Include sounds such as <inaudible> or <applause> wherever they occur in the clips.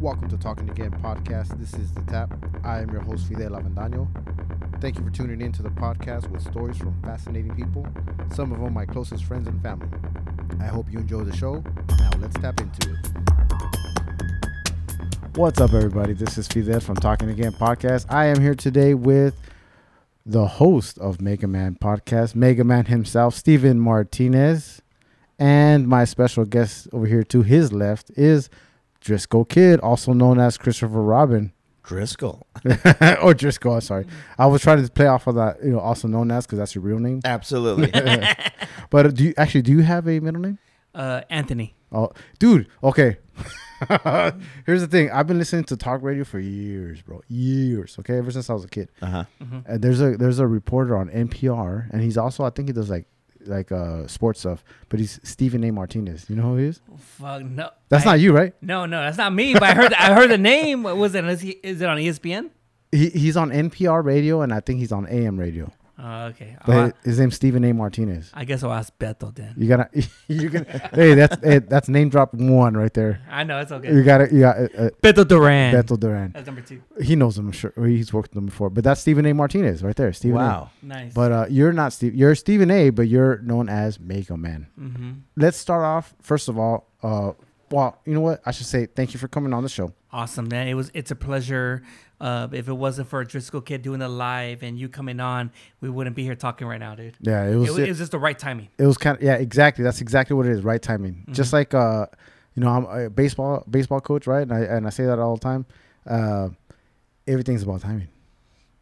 Welcome to Talking Again podcast. This is The Tap. I am your host, Fidel Avendaño. Thank you for tuning in to the podcast with stories from fascinating people, some of them my closest friends and family. I hope you enjoy the show. Now let's tap into it. What's up, everybody? This is Fidel from Talking Again podcast. I am here today with the host of Mega Man podcast, Mega Man himself, Steven Martinez. And my special guest over here to his left is Driscoll Kid, also known as Christopher Robin. Driscoll. <laughs> or Driscoll, I'm sorry. I was trying to play off of that, you know, also known as because that's your real name. Absolutely. <laughs> But do you actually do you have a middle name? Uh, Anthony. Oh, dude. Okay. <laughs> Here's the thing. I've been listening to talk radio for years, bro. Years. Okay, ever since I was a kid. Uh huh. And there's a there's a reporter on NPR, and he's also I think he does like like uh sports stuff. But he's Stephen A. Martinez. You know who he is? Fuck no. That's I- not you, right? No, no, that's not me. But I heard I heard the name. What was it? Is, he, is it on ESPN? He he's on NPR radio, and I think he's on AM radio. Oh, okay. But I'll- his name's Stephen A. Martinez. I guess I'll ask Beto then. You gotta <laughs> you can hey that's hey, that's name drop one right there. I know it's okay. You gotta you got uh, uh, Beto Duran. Beto Duran. That's number two. He knows him. I'm sure or he's worked with him before. But that's Stephen A. Martinez right there. Stephen. A. Wow. Nice. But uh, you're not Steve. You're Stephen A. But you're known as Mega Man. mm-hmm. Let's start off first of all. Uh, well, you know what? I should say thank you for coming on the show. Awesome, man. It was it's a pleasure. Uh, if it wasn't for a Driscoll Kid doing the live and you coming on, we wouldn't be here talking right now, dude. Yeah, it It was. was, It, it was just the right timing. it was kind of yeah, exactly. That's exactly what it is. Right timing. Mm-hmm. Just like uh, you know, I'm a baseball baseball coach, right? And I and I say that all the time. Uh, everything's about timing.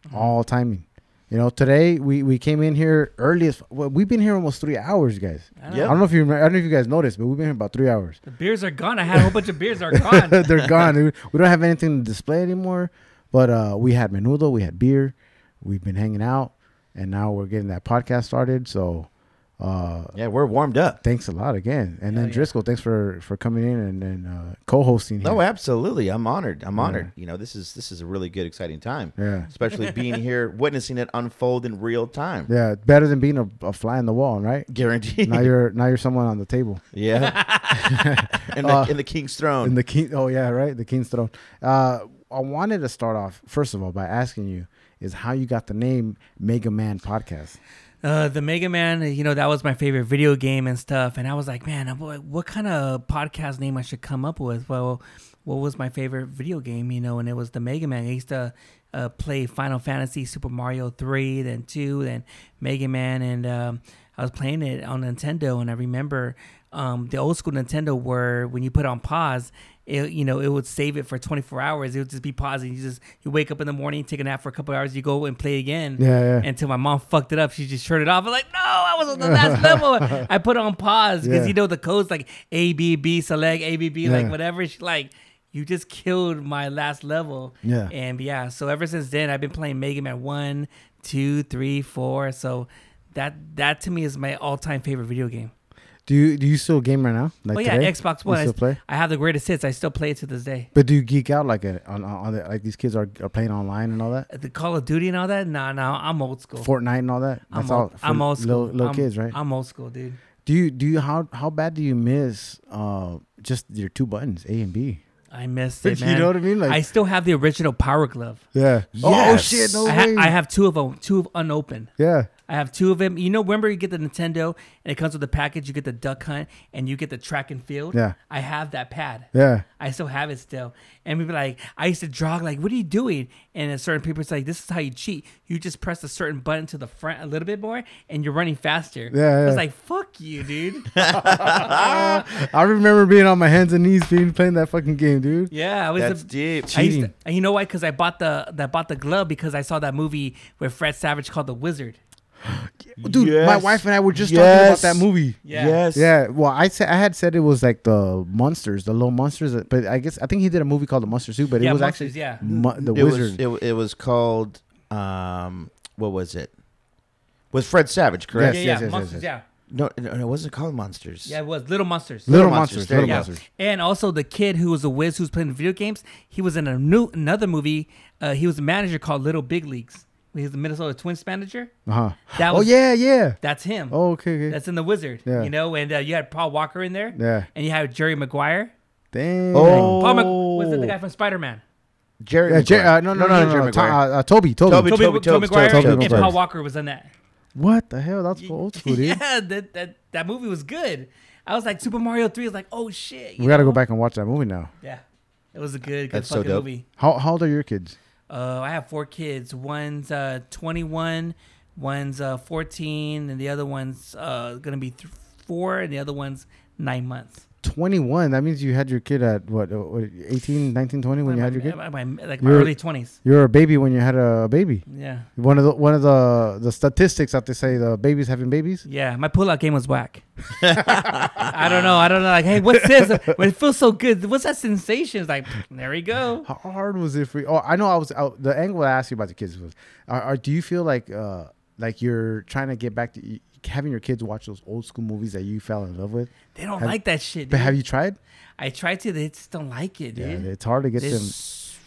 Mm-hmm. All timing. You know, today we, we came in here early as well, we've been here almost three hours, guys. I know. Yep. I don't know if you remember, I don't know if you guys noticed, but we've been here about three hours. The beers are gone. I had a whole bunch of beers are gone. They're gone. <laughs> dude. We don't have anything to display anymore. But uh, we had menudo, we had beer, we've been hanging out, and now we're getting that podcast started. So uh, Yeah, we're warmed up. thanks a lot again. And Hell then yeah. Driscoll, thanks for for coming in and, and uh, co-hosting. No, here. absolutely. I'm honored. I'm Yeah. honored. You know, this is this is a really good, exciting time. yeah, Especially <laughs> being here, witnessing it unfold in real time. yeah, better than being a, a fly in the wall, right? Guaranteed. now you're now you're someone on the table yeah. <laughs> in, the, Uh, in the king's throne. in the king. Oh yeah, right, the king's throne. Uh, I wanted to start off first of all by asking you is how you got the name Mega Man Podcast. Uh, the Mega Man, you know, that was my favorite video game and stuff. And I was like, man, what kind of podcast name I should come up with? Well, what was my favorite video game, you know? And it was the Mega Man. I used to uh, play Final Fantasy, Super Mario 3, then 2, then Mega Man. And um, I was playing it on Nintendo. And I remember um, the old school Nintendo where when you put on pause, it, you know, it would save it for 24 hours. It would just be pausing. You just, you wake up in the morning, take a nap for a couple hours, you go and play again Yeah, yeah. until my mom fucked it up. She just turned it off. I'm like, no, I was on the last <laughs> level. I put it on pause because Yeah. you know the codes like A B B select A B B Yeah. like whatever. She like you just killed my last level. Yeah. And yeah, so ever since then I've been playing Mega Man one, two, three, four. So that that to me is my all time favorite video game. Do you do you still game right now? Like oh yeah, today? Xbox You One. I, still play? I have the greatest hits. I still play it to this day. But do you geek out like it on, on the, like these kids are, are playing online and all that? The Call of Duty and all that. Nah, nah, I'm old school. Fortnite and all that. I'm That's all. old, for I'm old school. Little, little I'm- kids, right? I'm old school, dude. do you do you how how bad do you miss uh just your two buttons A and B? I missed it, man. you know what I mean? Like I still have the original Power Glove. yeah. Oh Yes. shit! No I, ha-. I have two of them, two of unopened. yeah. I have two of them. You know, remember you get the Nintendo and it comes with the package. You get the Duck Hunt and you get the Track and Field. Yeah. I have that pad. Yeah. I still have it still. And we'd be like, I used to draw like, what are you doing? And a certain people say, this is how you cheat. You just press a certain button to the front a little bit more and you're running faster. Yeah, I was like, fuck you, dude. <laughs> I remember being on my hands and knees being playing that fucking game, dude. yeah, I was That's a, deep. I Cheating. to, and you know why? Because I bought the that bought the glove because I saw that movie with Fred Savage called The Wizard. <gasps> Dude, my wife and I were just Yes. talking about that movie. Yeah. Yes. Yeah, well, I said I had said it was like the monsters, the little monsters, but I guess I think he did a movie called The Monster Suit, but Yeah, it was Monsters, actually yeah. Mo- the it Wizard. Was, it, it was called, um, what was it? Was Fred Savage, correct? Yes, yeah, yes, yeah, yes, Monsters, yes. yeah. No, no, it wasn't called Monsters. Yeah, it was Little Monsters. Little, Little monsters, Monsters, little you go. monsters. And also the kid who was a whiz who was playing video games, he was in a new another movie. Uh, he was a manager called Little Big Leagues. He was the Minnesota Twins manager. Uh huh. That Oh yeah, yeah. that's him. Oh okay, okay. That's in the Wizard. Yeah. You know, and uh, you had Paul Walker in there. yeah. And you had Jerry Maguire. Dang. Oh. Paul Mc- was it the guy from Spider Man? Jerry. Yeah, Jay, Maguire. uh, no, no, Jerry no, no, no. Maguire. Tom- uh, uh, Toby, Toby. Toby. Toby, Toby, Toby, Maguire Toby Toby, and Maguire. Paul Walker was in that. What the hell? That's old school, dude. <laughs> Yeah, that, that that movie was good. I was like Super Mario Three. I was like, oh shit. you We got to know? go back and watch that movie now. Yeah, it was a good, good That's so fucking dope. movie. How, how old are your kids? Uh, I have four kids. One's uh, 21, one's uh, 14, and the other one's uh, gonna be th- four, and the other one's nine months. 21. That means you had your kid at what, uh, what 18, 19, 20 when you had your kid? My- my- like my You're- early 20s. You were a baby when you had a baby. Yeah, One of the one of the the statistics that they say the babies having babies. yeah. My pull-out game was whack. <laughs> I don't know. I don't know. Like, hey, what's this? But it feels so good. What's that sensation? It's like, there we go. How hard was it for you? Oh, I know. I was out. The angle I asked you about the kids was, are, are do you feel like uh like you're trying to get back to having your kids watch those old school movies that you fell in love with? They don't Have- like that shit. But have you tried? I tried to. They just don't like it, Yeah, it's hard to get them.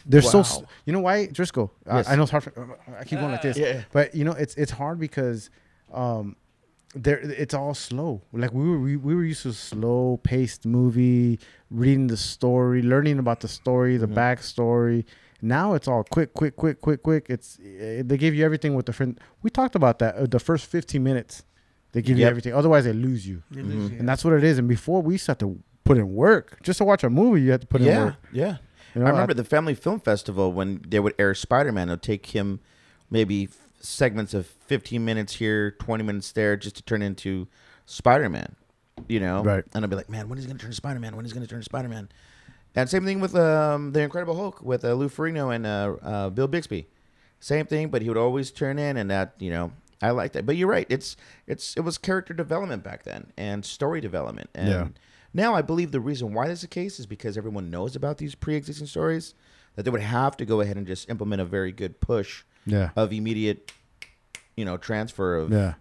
They're so. wow. s- You know why, Driscoll? Yes. I, I know it's hard. For, I keep going like this. Yeah. But you know, it's it's hard because, um, there it's all slow. Like we were we, we were used to slow paced movie, reading the story, learning about the story, the Mhm. backstory. Now it's all quick, quick, quick, quick, quick. It's eh, they give you everything with the friend. We talked about that. Uh, the first fifteen minutes, they give you everything. Otherwise, they lose you, They lose Mhm. you. and that's what it is. And before we used to have to put in work just to watch a movie. You had to put in yeah, work. yeah. You know, I remember the Family Film Festival when they would air Spider Man. They'll take him maybe segments of 15 minutes here, 20 minutes there, just to turn into Spider Man. You know, Right. And I'd be like, man, when is he gonna turn Spider Man? When is he gonna turn Spider Man? And same thing with um, the Incredible Hulk with uh, Lou Ferrigno and uh, uh, Bill Bixby. Same thing, but he would always turn in, and that you know, I like that. But you're right; it's it's it was character development back then and story development. And Yeah. now I believe the reason why that's the case is because everyone knows about these pre-existing stories that they would have to go ahead and just implement a very good push yeah, of immediate, you know, transfer of yeah.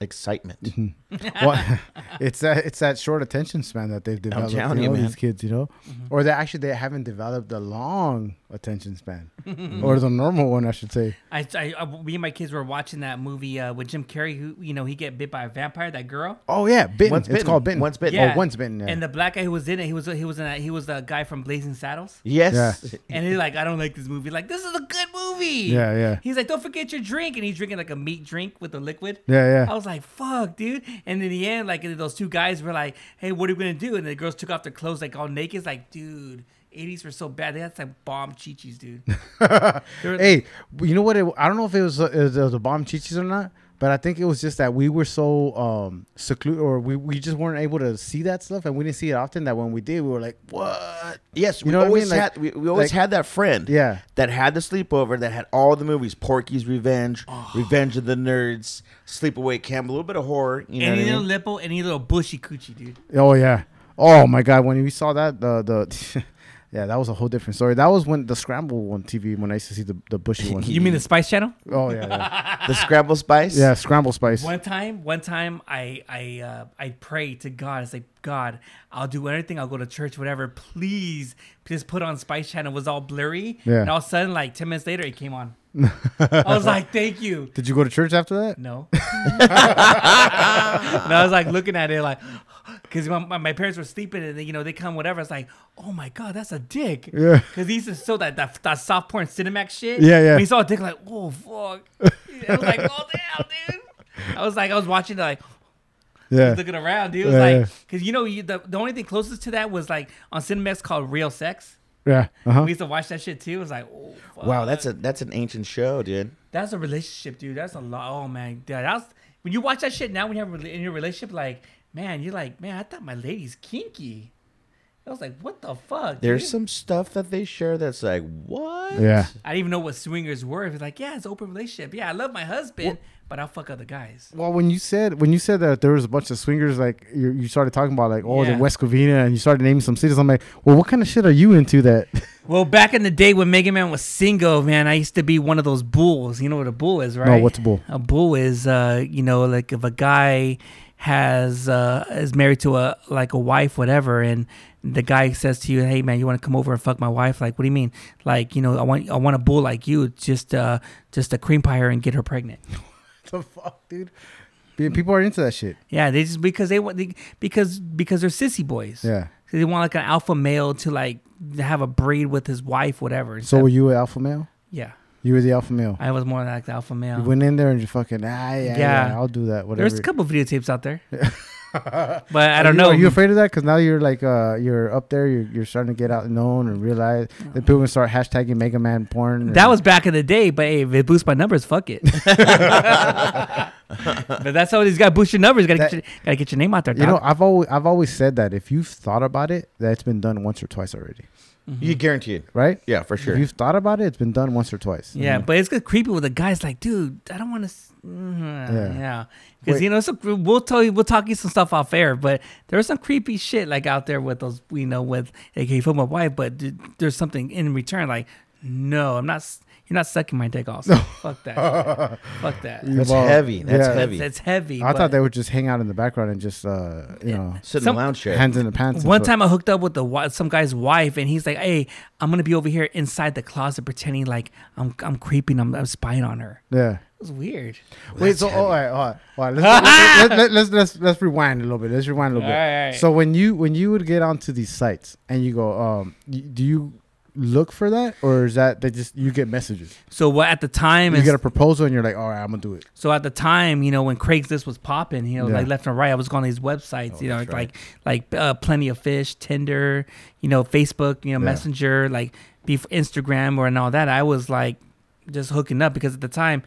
Excitement. Mm-hmm. well, <laughs> it's that it's that short attention span that they've developed. telling you you, know, man. these kids, you know, mm-hmm. or they actually they haven't developed the long attention span, <laughs> mm-hmm. or the normal one, I should say. I, I, I, me and my kids were watching that movie uh, with Jim Carrey. Who, you know, he get bit by a vampire. That girl. Oh yeah, bitten. Once It's called bitten. Once bitten. Oh, once bitten. Yeah. And the black guy who was in it, he was he was in a, he was the guy from Blazing Saddles. Yes. And he's like, I don't like this movie. Like, this is a good movie. Yeah, yeah. He's like, don't forget your drink, and he's drinking like a meat drink with a liquid. yeah, I yeah. Was like, fuck, dude. And in the end, like those two guys were like, hey, what are we gonna do? And the girls took off their clothes like all naked. It's like, dude, 80s were so bad. They had some bomb chichis, dude. <laughs> Hey, you know what? It, I don't know if it was, uh, it was the bomb chichis or not, but I think it was just that we were so um secluded, or we, we just weren't able to see that stuff, and we didn't see it often. That when we did, we were like, what? Yes, You we know what I always mean? Like- had we, we always like- had that friend Yeah. that had the sleepover that had all the movies: Porky's Revenge, Oh. Revenge of the Nerds, Sleepaway Camp, a little bit of horror. You know any what I little mean? lipple, any little bushy coochie, dude. Oh yeah. Oh my god, when we saw that the the <laughs> yeah, that was a whole different story. That was when the scramble on TV when I used to see the, the bushy one. <laughs> You mean the Spice Channel? oh yeah, yeah. <laughs> the Scramble Spice. yeah, scramble spice. One time, one time, I I uh, I prayed to God. It's like God, I'll do anything. I'll go to church, whatever. Please, please put on Spice Channel. It was all blurry. Yeah. And all of a sudden, like ten minutes later, it came on. I was like, thank you. <laughs> Did you go to church after that? No. and I was like looking at it like, because my, my, my parents were sleeping and they, you know they come whatever. It's like, oh my god, that's a dick. Yeah. Because he used to show that, that that soft porn Cinemax shit. Yeah, yeah. When he saw a dick like, oh fuck. I was like, oh damn, dude. I was like, I was watching it like Yeah. looking around, dude. It was Yeah, like, yeah. because you know, you, the the only thing closest to that was like on Cinemax called Real Sex. Yeah. Uh-huh. We used to watch that shit too. It was like, oh fuck. Wow, that's a that's an ancient show, dude. That's a relationship, dude. That's a lot. Oh man, dude, that's when you watch that shit now. When you have a in your relationship, like, man, you're like, man, I thought my lady's kinky. I was like, what the fuck? There's dude? some stuff that they share that's like, what? Yeah. I didn't even know what swingers were. It's like, yeah, it's open relationship. Yeah, I love my husband, but I'll fuck other guys. Well, when you said when you said that there was a bunch of swingers, like you, you started talking about like oh Yeah. the West Covina, and you started naming some cities. I'm like, well, what kind of shit are you into that? <laughs> Well, back in the day when Mega Man was single, man, I used to be one of those bulls. You know what a bull is, right? No, what's a bull? A bull is, uh, you know, like if a guy has uh, is married to a like a wife, whatever, and the guy says to you, "Hey, man, you want to come over and fuck my wife?" Like, what do you mean? Like, you know, I want I want a bull like you, just uh, just to cream pie her and get her pregnant. <laughs> the fuck, dude? People are into that shit. Yeah, they just because they want they, because because they're sissy boys. Yeah. he want like an alpha male to like have a breed with his wife, whatever. So were you an alpha male? yeah, You were the alpha male. I was more like the alpha male. You went in there and just fucking ah yeah, yeah, Yeah. I'll do that. Whatever. There's a couple videotapes out there, <laughs> but I don't you- know. Are you afraid of that? Because now you're like uh you're up there. You're, you're starting to get out known and realize that people can start hashtagging Mega Man porn. That was back in the day, but hey, if it boosts my numbers, fuck it. <laughs> but that's how these got to boost your numbers. Got to get, your- gotta get your name out there. You know. I've always I've always said that if you've thought about it, that it's been done once or twice already, You mm-hmm. guarantee it. right? Yeah, for sure. If you've thought about it, it's been done once or twice. yeah, mm-hmm. but it's good creepy with the guys like, dude, I don't want to. Mm-hmm, yeah. Yeah, because Wait. you know, some, we'll tell you, we'll talk you some stuff off air, but there's some creepy shit like out there with those, you know, with like, hey, fuck my wife, but dude, there's something in return. Like, no, I'm not. S- You're not sucking my dick off. Fuck that. <laughs> Fuck that. That's well, heavy. That's yeah. heavy. That's heavy. I thought they would just hang out in the background and just uh you know Sit in Some- the lounge chair. hands in the pants. One time I hooked up with the wi- some guy's wife, and he's like, "Hey, I'm gonna be over here inside the closet, pretending like I'm I'm creeping, I'm, I'm spying on her." Yeah. It was weird. Wait, so all right, all right, all right. Let's, let's, let's, let's, let's, let's rewind a little bit. Let's rewind a little bit. All right, all right. So when you when you would get onto these sites and you go, um, do you look for that or is that they just you get messages? So what at the time You is get a proposal and you're like, all right, I'm gonna do it. so at the time, you know, when Craigslist was popping, you know, Yeah. like left and right, I was going on these websites, Oh, you know, that's like like uh, Plenty of Fish, Tinder, you know, Facebook, you know, Yeah. Messenger, like Instagram or and all that. I was like just hooking up because at the time,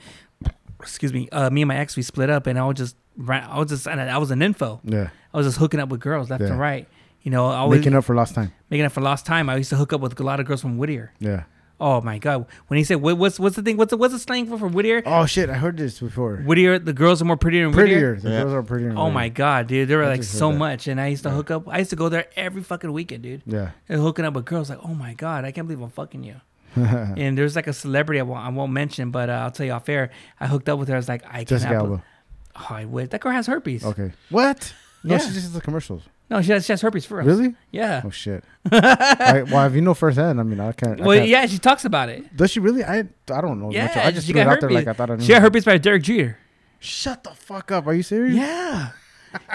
excuse me, uh, me and my ex we split up, and I was just I was just I was an info. Yeah, I was just hooking up with girls left Yeah. and right. You know, I was making up for lost time. making up for lost time. I used to hook up with a lot of girls from Whittier. Yeah. Oh my god! When he said, what, "What's what's the thing? What's the, what's the slang for for Whittier?" Oh shit, I heard this before. Whittier, the girls are more prettier than Prettier. Whittier. The Yeah. girls are prettier. than Oh my god, dude! There were I like so much, and I used to hook up. I used to go there every fucking weekend, dude. Yeah. And hooking up with girls, like, oh my god, I can't believe I'm fucking you. <laughs> and there's like a celebrity I won't, I won't mention, but uh, I'll tell you off air. I hooked up with her. I was like, I Jessica cannot. Alba. bel- Oh, I wish that girl has herpes. Okay. What? No, Yeah. she just does the commercials. No, she has, she has herpes for us. Really? Yeah. Oh shit. <laughs> I, well, if you know firsthand, I mean, I can't. I well, can't- yeah, she talks about it. Does she really? I I don't know. Yeah, much. I just threw it out there herpes. like I thought I knew. She got herpes by Derek Jeter. Shut the fuck up. Are you serious? Yeah.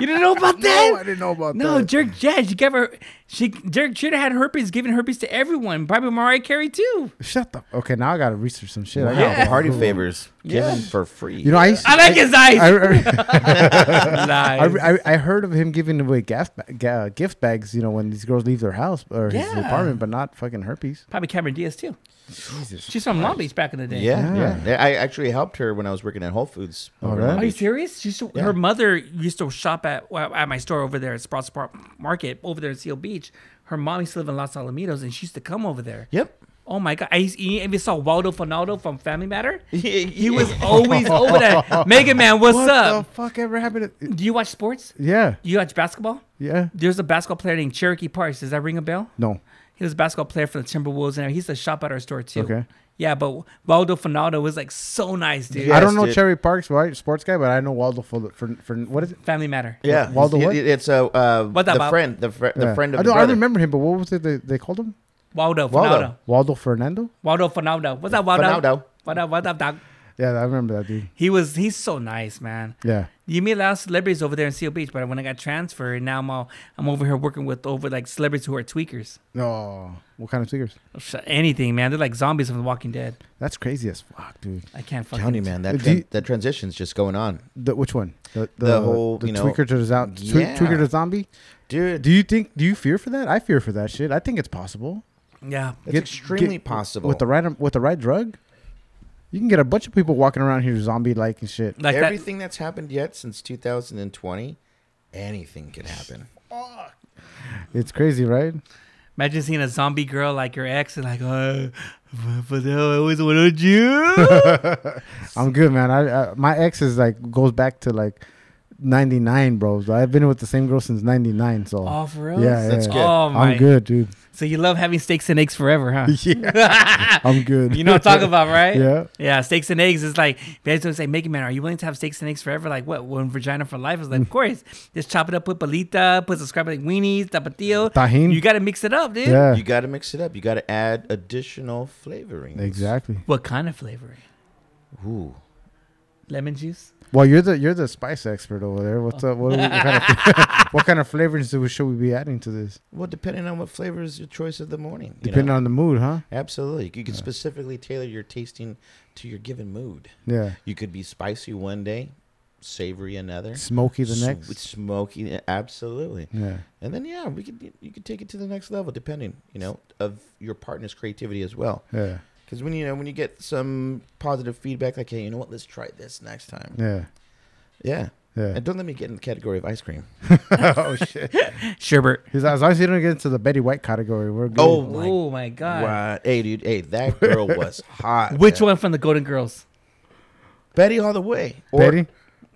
You didn't know about <laughs> that? No, I didn't know about No, that. No, Derek. Yeah, she gave her. She Derek Jeter had herpes, giving herpes to everyone. Probably Mariah Carey too. Shut the. Okay, now I gotta research some shit. I Wow, Yeah. party Google. favors Yeah. given for free. You know, I used I like his eyes. I, I, <laughs> Lies. I, I heard of him giving away gas ba- ga- gift bags. You know, when these girls leave their house or his apartment, but not fucking herpes. Probably Cameron Diaz too. Jesus. She's from Long Beach back in the day. yeah, Yeah. yeah, I actually helped her when I was working at Whole Foods. Oh, over in really? Are you serious? She used to, Yeah. Her mother used to shop at well, at my store over there at Sprouts Market over there in Seal Beach. Her mom used to live in Los Alamitos, and she used to come over there. Yep. Oh my god! I used, ever saw Waldo Fonaldo from Family Matter? <laughs> he was always over there. <laughs> Mega Man, what's what up? the fuck ever happened? To, Do you watch sports? yeah, Do you watch basketball? yeah. There's a basketball player named Cherokee Parks. Does that ring a bell? No. He was a basketball player for the Timberwolves, and he used to shop at our store too. Okay. Yeah, but Waldo Finaldo was like so nice, dude. Yeah. I don't know dude. Cherry Parks, right? Sports guy, but I know Waldo for for, for what is it? Family Matter. Yeah, Waldo It- what? it- it's a uh, What the about- friend, the fr- the friend of I, his know, I remember him, but what was it they, they called him? Waldo Waldo. Finaldo. Waldo Fernando. Waldo Finaldo. What's up, Waldo? Finaldo. What up? What up, dog? Yeah, I remember that dude. He was. He's so nice, man. Yeah. You meet a lot of celebrities over there in Seal Beach, but when I got transferred, now I'm all, I'm over here working with over like celebrities who are tweakers. No. What kind of speakers? Sh- Anything, man. They're like zombies from The Walking Dead. That's crazy as fuck, dude. I can't fucking. Telling you, man, that uh, Do you- tran- that transition's just going on, The, which one? The, The whole, the you know- tweaker to the zo- twe- Yeah. tweaker to zombie. dude. Do you think? Do you fear for that? I fear for that shit. I think it's possible Yeah. It's Get- extremely get- possible. with the right with the right drug. You can get a bunch of people walking around here zombie like and shit. Like that. Everything that's happened yet since 2020, anything can happen. It's crazy, right? Imagine seeing a zombie girl like your ex and like, uh, oh, but I always wanted you. <laughs> I'm good, man. I, I my ex is like goes back to like '99, bro. So I've been with the same girl since '99. So oh, for real? yeah, That's yeah. good. Oh my. I'm good, dude. So you love having steaks and eggs forever, huh? <laughs> yeah, <laughs> I'm good. you know what I'm talking about, <laughs> right? Yeah. Yeah, steaks and eggs is like basically say, Mickey Man, are you willing to have steaks and eggs forever? Like what? One vagina for life? Is like, of course. Just chop it up, with palita, put some scrambled like weenies, tapatio. Tajín. You got to mix it up, dude. yeah. You got to mix it up. You got to add additional flavoring. Exactly. What kind of flavoring? Ooh. Lemon juice. Well, you're the you're the spice expert over there. What's oh. up? What, what, kind, of, <laughs> <laughs> what kind of flavors do we, should we be adding to this? Well, depending on what flavor is your choice of the morning. you Depending know? on the mood, huh? Absolutely. You can specifically tailor your tasting to your given mood. Yeah. You could be spicy one day, savory another. Smoky the sw- next. Smoky, absolutely. Yeah. And then yeah, we could you could take it to the next level depending, you know, of your partner's creativity as well. Yeah. Because when you know when you get some positive feedback, like hey, you know what, let's try this next time. Yeah. Yeah. Yeah. And don't let me get in the category of ice cream. <laughs> oh shit. <laughs> Sherbert. He's, as long as you don't get into the Betty White category, we're good. Oh my Oh my god. Wow. Hey dude, hey, that girl <laughs> was hot. Which man. one from the Golden Girls? Betty all the way. Or- Betty.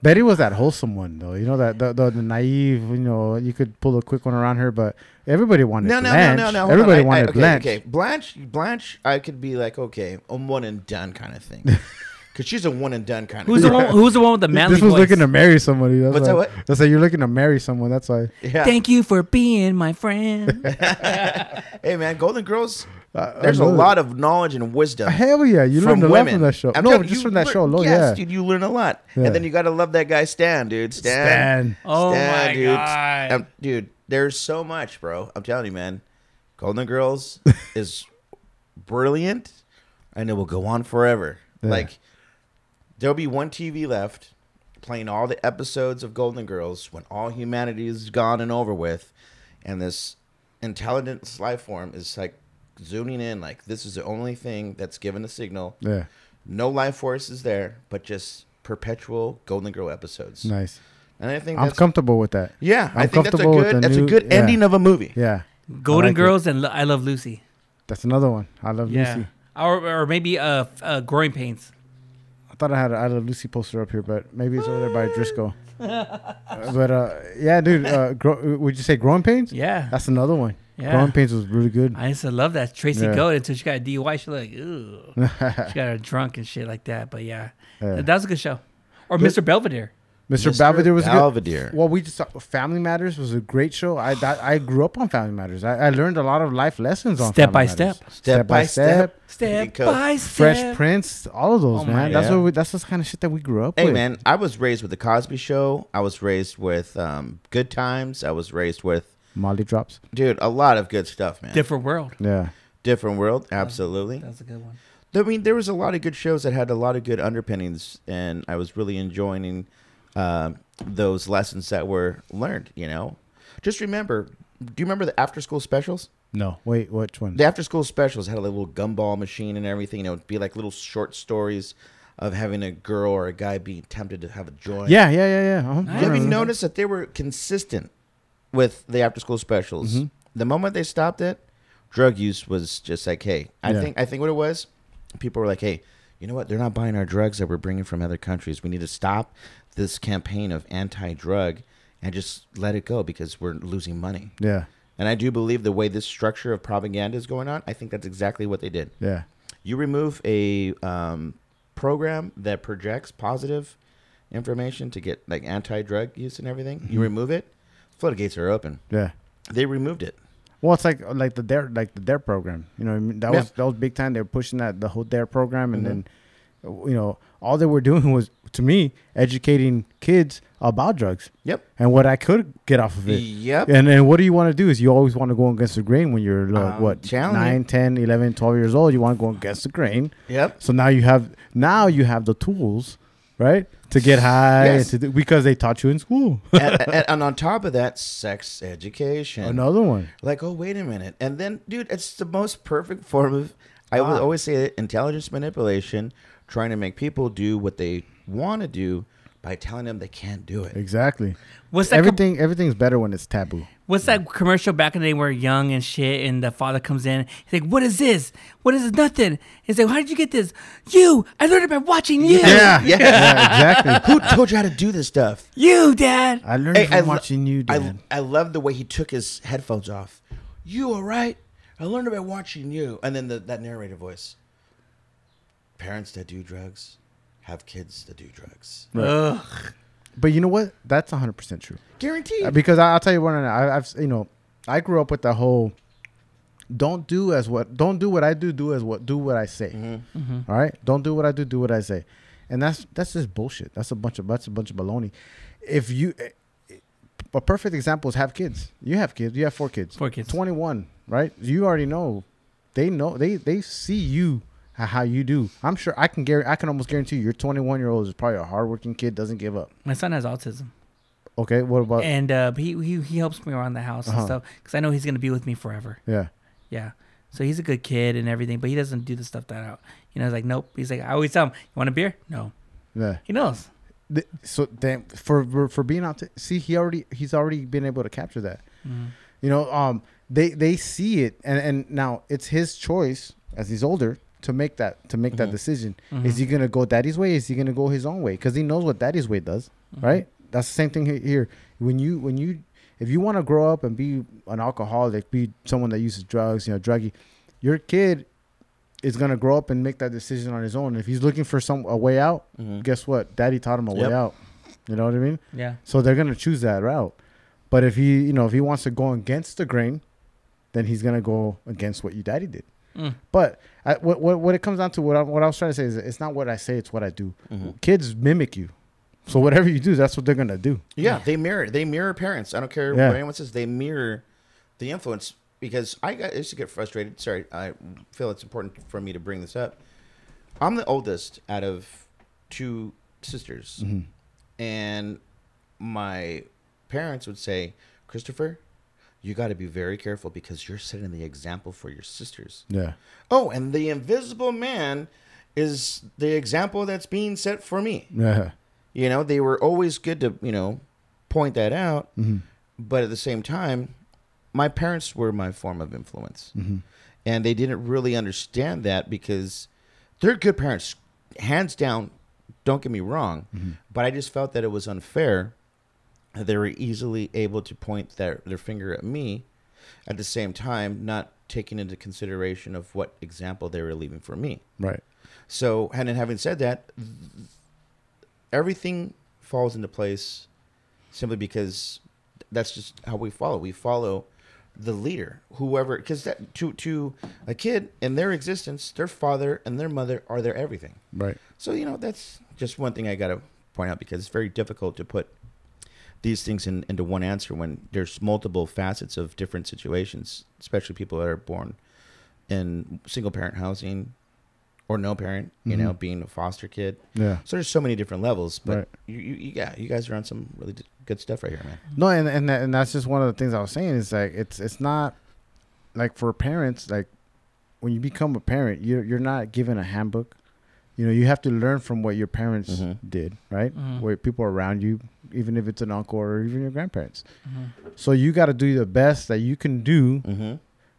Betty was that wholesome one though. You know that the, the, the naive. You know you could pull a quick one around her, but everybody wanted No, no, Blanche. no, no, no. hold Everybody on. I- I- wanted okay, Blanche. Okay, Blanche, Blanche, I could be like, okay, a one and done kind of thing, <laughs> because she's a one and done kind of. Who's the one? Who's the one with the <laughs> manly This was voice? looking to marry somebody. That's What's why. that, what? That's why you're looking to marry someone. That's why. Yeah. Thank you for being my friend. <laughs> hey man, Golden Girls. I- There's a lot of knowledge and wisdom. Uh, Hell yeah, you from learned a lot from that show. I'm no, telling just you, from that learn- show alone. Yes, yeah. dude, you learn a lot, Yeah. and then you got to love that guy Stan, dude. Stan, Stan. oh Stan, my dude. god. Um, dude, there's so much, bro. I'm telling you, man. Golden Girls <laughs> is brilliant, and it will go on forever. Yeah. Like there'll be one TV left playing all the episodes of Golden Girls when all humanity is gone and over with, and this intelligent life form is like zooming in. Like this is the only thing that's given a signal. Yeah, No life force is there, but just perpetual Golden Girl episodes. nice. And I think I'm comfortable with that. yeah, I I'm think that's a comfortable with good the that's a new- good yeah. ending of a movie. Yeah, Golden like it. Girls and Lo- I Love Lucy. that's another one. I love Yeah. Lucy. Or, or maybe uh, uh, Growing Pains. I thought I had a I love Lucy poster up here, but maybe it's over there by Driscoll. Uh, <laughs> but uh, yeah, dude. Uh, grow, would you say Growing Pains? Yeah. That's another one. Yeah. Growing Pains was really good. I used to love that Tracy Yeah. Goat until she got a DUI. She like, ooh, <laughs> she got her drunk and shit like that. But yeah, Yeah. that was a good show. Or Good. Mr. Belvedere. Mr. Belvedere was good. Belvedere. Well, we just Family Matters was a great show. I that, I grew up on Family Matters. I, I learned a lot of life lessons on Step Family by Matters. step. Step by step. Step Because by step. Fresh. Prince, all of those, Oh man. That's God. what we, that's the kind of shit that we grew up Hey with. man, I was raised with the Cosby Show. I was raised with um, Good Times. I was raised with Molly drops. dude a lot of good stuff, man. Different world. Yeah. Different world, absolutely. That's a good one. I mean, there was a lot of good shows that had a lot of good underpinnings, and I was really enjoying um those lessons that were learned. You know, just remember. Do you remember the after school specials? No. Wait, which one? The after school specials had a little gumball machine and everything. You know, it'd be like little short stories of having a girl or a guy being tempted to have a joint. Yeah, yeah, yeah, yeah. Uh-huh. Nice. Have you remember. noticed that they were consistent with the after school specials? Mhm. The moment they stopped it, drug use was just like, hey, I Yeah. think I think what it was, people were like, hey, you know what? They're not buying our drugs that we're bringing from other countries. We need to stop this campaign of anti-drug and just let it go because we're losing money. Yeah, And I do believe the way this structure of propaganda is going on, I think that's exactly what they did. yeah. You remove a um, program that projects positive information to get like anti-drug use and everything. You Mhm. remove it, floodgates are open. Yeah. They removed it. Well, it's like like the DARE like the DARE program. You know, I mean? that Yeah. was that was big time. They were pushing that the whole DARE program, and Mhm. then you know all they were doing <laughs> was to me educating kids about drugs Yep. and what I could get off of it. Yep. And then what do you want to do is you always want to go against the grain when you're like, Um, what challenge. 9, 10, 11, 12 years old. You want to go against the grain. Yep. So now you have now you have the tools, right, to get high Yes. to do, because they taught you in school. and, and, <laughs> and on top of that, sex education. Another one. Like, oh, wait a minute. And then, dude, it's the most perfect form of, I would Ah. always say it, intelligence manipulation, trying to make people do what they want to do by telling them they can't do it. Exactly. What's that? com- Everything everything's better when it's taboo. what's that commercial back in the day where young and shit, and the father comes in? He's like, "What is this? What is this? Nothing." He's like, "How did you get this?" You. I learned it by watching you. Yeah. Yeah, exactly. <laughs> Who told you how to do this stuff? You, Dad. I learned Hey, it from I lo- watching you, I, Dad. I love the way he took his headphones off. You all right? I learned about watching you. And then the, that narrator voice. Parents that do drugs have kids that do drugs. Ugh. but you know what? That's 100% true. Guaranteed. Uh, Because I, I'll tell you what, I, I've you know, I grew up with the whole don't do as what don't do what I do, do as what do what I say. Mhm. Mhm. All right? Don't do what I do, do what I say. and that's that's just bullshit. That's a bunch of that's a bunch of baloney. If you, a perfect example is have kids. You have kids. You have four kids. Four kids. Twenty one, right? You already know. They know. They they see you how- you do. I'm sure I can guarantee. I can almost guarantee you, your 21 year old is probably a hardworking kid. Doesn't give up. My son has autism, Okay. What about? and uh, he, he he helps me around the house Uh-huh. and stuff because I know he's gonna be with me forever. yeah. Yeah. So he's a good kid and everything, but he doesn't do the stuff that out. You know, he's like, nope. He's like, I always tell him, you want a beer? No. Yeah. He knows. Th- So damn for for- being out. see, he already he's already been able to capture that. Mhm. You know, um, they they see it, and and now it's his choice as he's older to make that to make that Mhm. decision. Mhm. Is he gonna go daddy's way? Is he gonna go his own way? Because he knows what daddy's way does, Mhm. right? That's the same thing here. When you when you if you want to grow up and be an alcoholic, be someone that uses drugs, you know, druggy, your kid is gonna grow up and make that decision on his own. If he's looking for some a way out, Mhm. guess what? Daddy taught him a Yep. way out. You know what I mean? Yeah. So they're gonna choose that route. But if he, you know, if he wants to go against the grain, then he's gonna go against what your daddy did. Mm. But I, what, what what it comes down to, what I, what I was trying to say is, it's not what I say, it's what I do. Mhm. Kids mimic you, so whatever you do, that's what they're gonna do. Yeah, they mirror. They mirror parents. I don't care Yeah. what anyone says. They mirror the influence because I, got, I used to get frustrated. Sorry, I feel it's important for me to bring this up. I'm the oldest out of two sisters, Mm-hmm. and my parents would say, "Christopher, you got to be very careful because you're setting the example for your sisters." Yeah, Oh, and the invisible man is the example that's being set for me. yeah, You know, they were always good to, you know, point that out, mm-hmm. but at the same time, my parents were my form of influence. Mm-hmm. And they didn't really understand that because they're good parents, hands down, don't get me wrong, Mm-hmm. but I just felt that it was unfair they were easily able to point their, their finger at me at the same time not taking into consideration of what example they were leaving for me. right, So, and then having said that, everything falls into place simply because that's just how we follow. We follow the leader, whoever, because that to to a kid in their existence, their father and their mother are their everything. right, So you know that's just one thing I got to point out because it's very difficult to put these things in, into one answer when there's multiple facets of different situations, especially people that are born in single parent housing or no parent, you know, Mhm. being a foster kid. yeah. So there's so many different levels, but Right. you, you, you, yeah, you guys are on some really d- good stuff right here, man. No, and and that, and that's just one of the things I was saying is like it's it's not like for parents like when you become a parent you're you're not given a handbook. You know, you have to learn from what your parents Mhm. did, right? Mhm. Where people around you, even if it's an uncle or even your grandparents. Mhm. So you got to do the best that you can do Mm-hmm.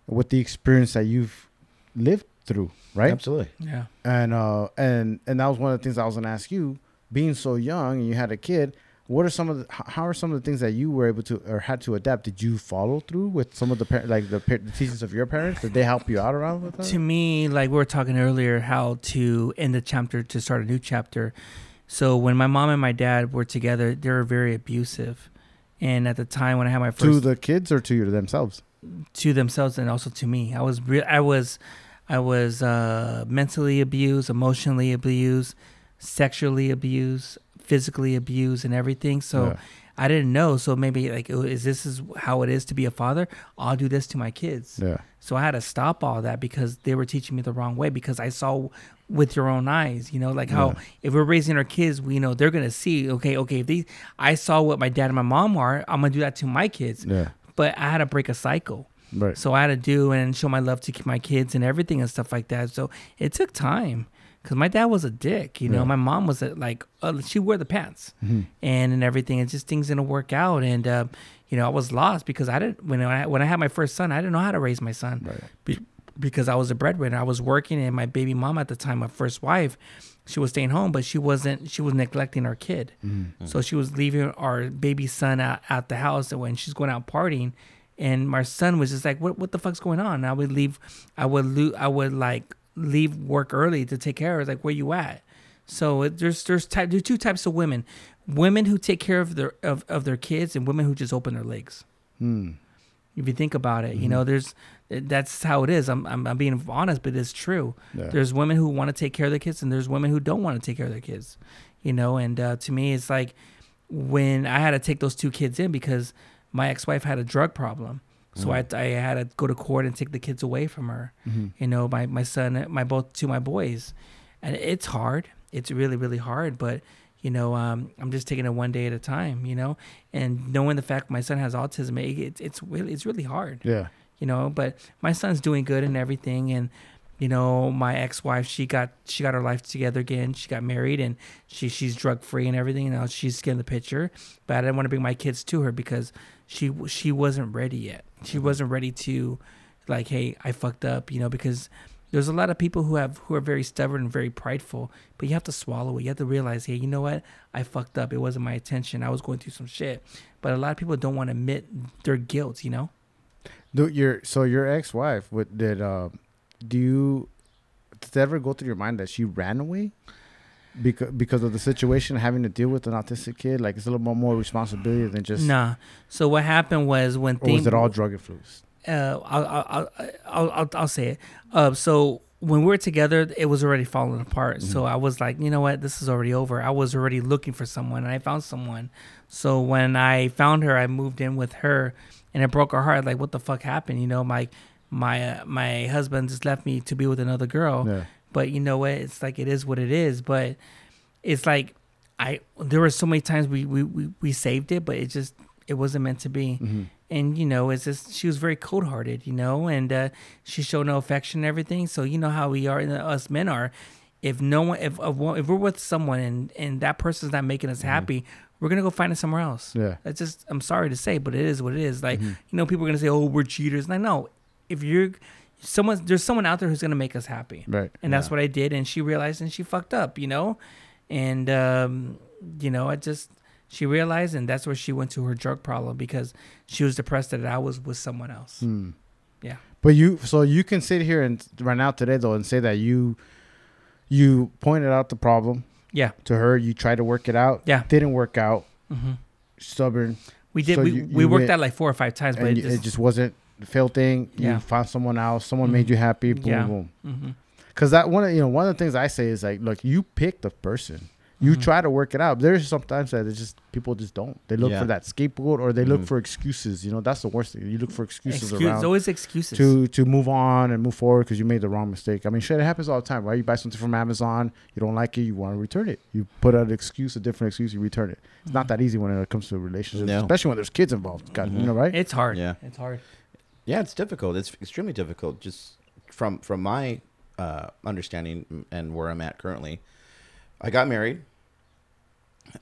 with the experience that you've lived through, right? Absolutely. Yeah. And uh and and that was one of the things I was gonna ask you. Being so young and you had a kid, what are some of the how are some of the things that you were able to or had to adapt? Did you follow through with some of the par- like the, par- the teachings of your parents? Did they help you out around with that? To me, like we were talking earlier, how to end the chapter to start a new chapter. So when my mom and my dad were together, they were very abusive. And at the time when I had my first to the kids or to themselves? to themselves and also to me. I was re- I was I was uh, mentally abused, emotionally abused, sexually abused, physically abused, and everything. So Yeah. I didn't know. So maybe like, oh, is this is how it is to be a father? I'll do this to my kids. Yeah. So I had to stop all that because they were teaching me the wrong way because I saw with your own eyes, you know, like how Yeah. if we're raising our kids, we know they're gonna see, okay, okay, if these I saw what my dad and my mom are, I'm gonna do that to my kids. Yeah. But I had to break a cycle. Right. So I had to do and show my love to my kids and everything and stuff like that. So it took time because my dad was a dick. You know, Yeah. my mom was a, like uh, she wore the pants Mhm. and and everything. And just things didn't work out. And uh, you know, I was lost because I didn't when I when I had my first son, I didn't know how to raise my son Right. Be- because I was a breadwinner. I was working, and my baby mom at the time, my first wife, she was staying home, but she wasn't. She was neglecting our kid. Mm-hmm. So she was leaving our baby son out at the house and when she's going out partying, and my son was just like, "What? What the fuck's going on?" And I would leave. I would lo- I would like leave work early to take care of. Like, where you at? So it, there's there's type there's two types of women: women who take care of their of, of their kids, and women who just open their legs. Hmm. If you think about it, you know, there's that's how it is. I'm, I'm I'm being honest, but it's true. Yeah. There's women who want to take care of their kids, and there's women who don't want to take care of their kids. You know, and uh, to me, it's like when I had to take those two kids in because my ex-wife had a drug problem, so I I had to go to court and take the kids away from her. Mhm. You know, my my son, my both two my boys, and it's hard. It's really really hard, but you know, um, I'm just taking it one day at a time. You know, and knowing the fact my son has autism, it, it's it's really it's really hard Yeah. you know but my son's doing good and everything and you know my ex-wife she got she got her life together again. She got married and she she's drug free and everything. And now she's getting the picture but i didn't want to bring my kids to her because she she wasn't ready yet. She wasn't ready to like hey i fucked up you know because there's a lot of people who have who are very stubborn and very prideful but you have to swallow it. You have to realize hey you know what? I fucked up. It wasn't my intention i was going through some shit. But a lot of people don't want to admit their guilt you know? Do your so your ex-wife did uh, do you did it ever go through your mind that she ran away because because of the situation having to deal with an autistic kid like it's a little more more responsibility than just Nah. So what happened was when or things was it all drug influenced uh, I'll, I'll, I'll, I'll, I'll, I'll say it. Uh, so when we were together, it was already falling apart. So I was like, you know what, this is already over. I was already looking for someone, and I found someone. So when I found her, I moved in with her, and it broke her heart. Like, what the fuck happened? You know, my my uh, my husband just left me to be with another girl. yeah But you know what? It's like it is what it is. But it's like I there were so many times we we, we, we saved it, but it just it wasn't meant to be. mm-hmm. And you know, it's just she was very cold hearted, you know, and uh, she showed no affection and everything. So you know how we are, and us men are. If no one, if if we're with someone and and that person's not making us happy, we're gonna go find it somewhere else. yeah That's just I'm sorry to say, but it is what it is. Like Mhm. you know, people are gonna say, "Oh, we're cheaters." Like no, if you're someone, there's someone out there who's gonna make us happy right and that's what I did. And she realized, and she fucked up, you know, and um, you know, I just she realized, and that's where she went to her drug problem because she was depressed that I was with someone else. Hmm. Yeah. But you, so you can sit here and right now today though, and say that you, you pointed out the problem Yeah, to her. You tried to work it out. Yeah. Didn't work out. hmm Stubborn. we did. So we you- we worked went- that like four or five times, but it you- just, it just wasn't the failed thing. Yeah. You found someone else. Someone Mhm. made you happy. Boom, Yeah. boom. Because that one, of- you know, one of the things I say is like, look, you pick the person. You Mhm. try to work it out. There's sometimes that it's just people just don't. They look Yeah. for that scapegoat or they look Mhm. for excuses. You know, that's the worst thing. You look for excuses Excuse, around. always excuses. to to move on and move forward because you made the wrong mistake. I mean, shit, it happens all the time, right? You buy something from Amazon, you don't like it, you want to return it. You put out an excuse, a different excuse, you return it. It's not that easy when it comes to relationships, No. especially when there's kids involved. God, you Mhm. know, right? It's hard. Yeah. it's hard. Yeah, it's difficult. It's extremely difficult. Just from from my uh, understanding and where I'm at currently, I got married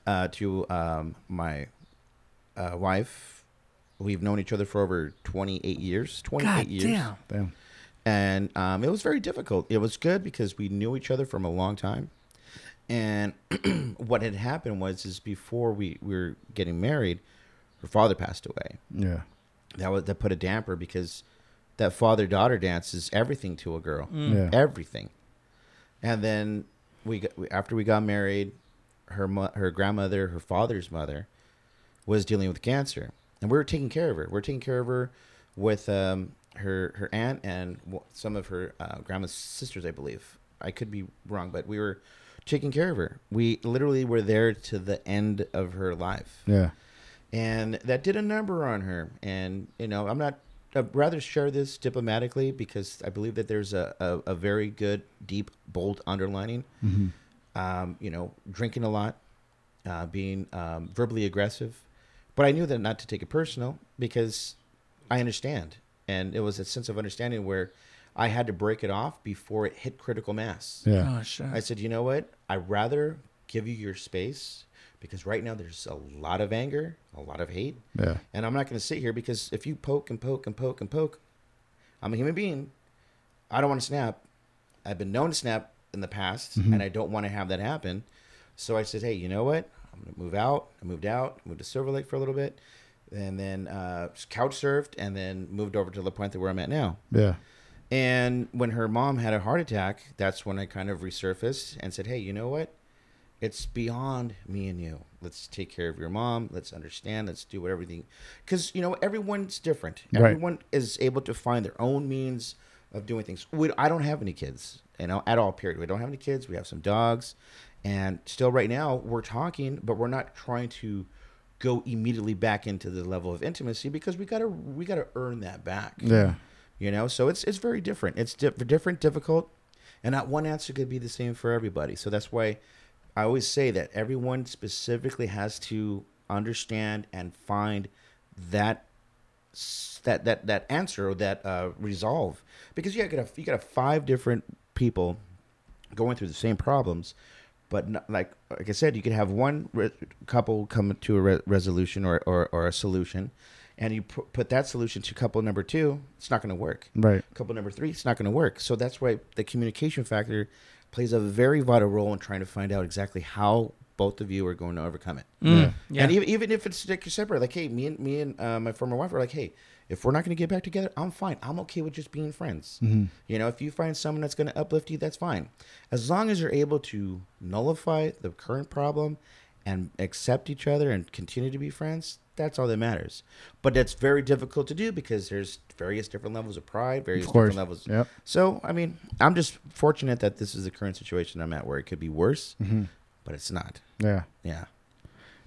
uh, to um, my uh, wife. We've known each other for over 28 years. 28 God years. damn. Damn. and um, it was very difficult. It was good because we knew each other from a long time, and <clears throat> what had happened was is before we, we were getting married, her father passed away. Yeah. That was that put a damper because that father daughter dance is everything to a girl, Mm. Yeah. everything. And then we got, after we got married, her mo- her grandmother, her father's mother, was dealing with cancer, and we were taking care of her. We are taking care of her with um, her her aunt and w- some of her uh, grandma's sisters, I believe. I could be wrong, but we were taking care of her. We literally were there to the end of her life Yeah. And that did a number on her. And you know, I'm not. I'd rather share this diplomatically because I believe that there's a, a, a very good, deep, bold underlining. hmm Um, you know, drinking a lot, uh, being um, verbally aggressive, but I knew that not to take it personal because I understand, and it was a sense of understanding where I had to break it off before it hit critical mass. Yeah. Oh shit. I said, you know what? I'd rather give you your space because right now there's a lot of anger, a lot of hate, Yeah. and I'm not going to sit here because if you poke and poke and poke and poke, I'm a human being. I don't want to snap. I've been known to snap in the past, Mhm. and I don't want to have that happen. So I said, hey, you know what? I'm going to move out. I moved out, moved to Silver Lake for a little bit, and then uh, couch surfed, and then moved over to La Puente where I'm at now. Yeah. And when her mom had a heart attack, that's when I kind of resurfaced and said, "Hey, you know what? It's beyond me and you. Let's take care of your mom. Let's understand. Let's do everything, because you know everyone's different. Right. Everyone is able to find their own means of doing things. We, I don't have any kids, you know, at all. Period. We don't have any kids. We have some dogs, and still right now we're talking, but we're not trying to go immediately back into the level of intimacy because we gotta we gotta earn that back. Yeah. You know, so it's it's very different. It's di- different, difficult, and not one answer could be the same for everybody. So that's why I always say that everyone specifically has to understand and find that that that that answer or that uh, resolve because you got a, you got a five different people going through the same problems but not, like like I said, you could have one re- couple come to a re- resolution or, or, or a solution, and you pu- put that solution to couple number two, it's not going to work. Right. Couple number three, it's not going to work. So that's why the communication factor plays a very vital role in trying to find out exactly how both of you are going to overcome it. Mm, yeah. And even, even if it's like you're separate, like hey, me and me and uh, my former wife are like, hey, if we're not going to get back together, I'm fine. I'm okay with just being friends. You know, if you find someone that's going to uplift you, that's fine. As long as you're able to nullify the current problem and accept each other and continue to be friends, that's all that matters. But that's very difficult to do because there's various different levels of pride, various Of course. different levels. Yep. So, I mean, I'm just fortunate that this is the current situation I'm at where it could be worse, Mm-hmm. but it's not. Yeah. Yeah.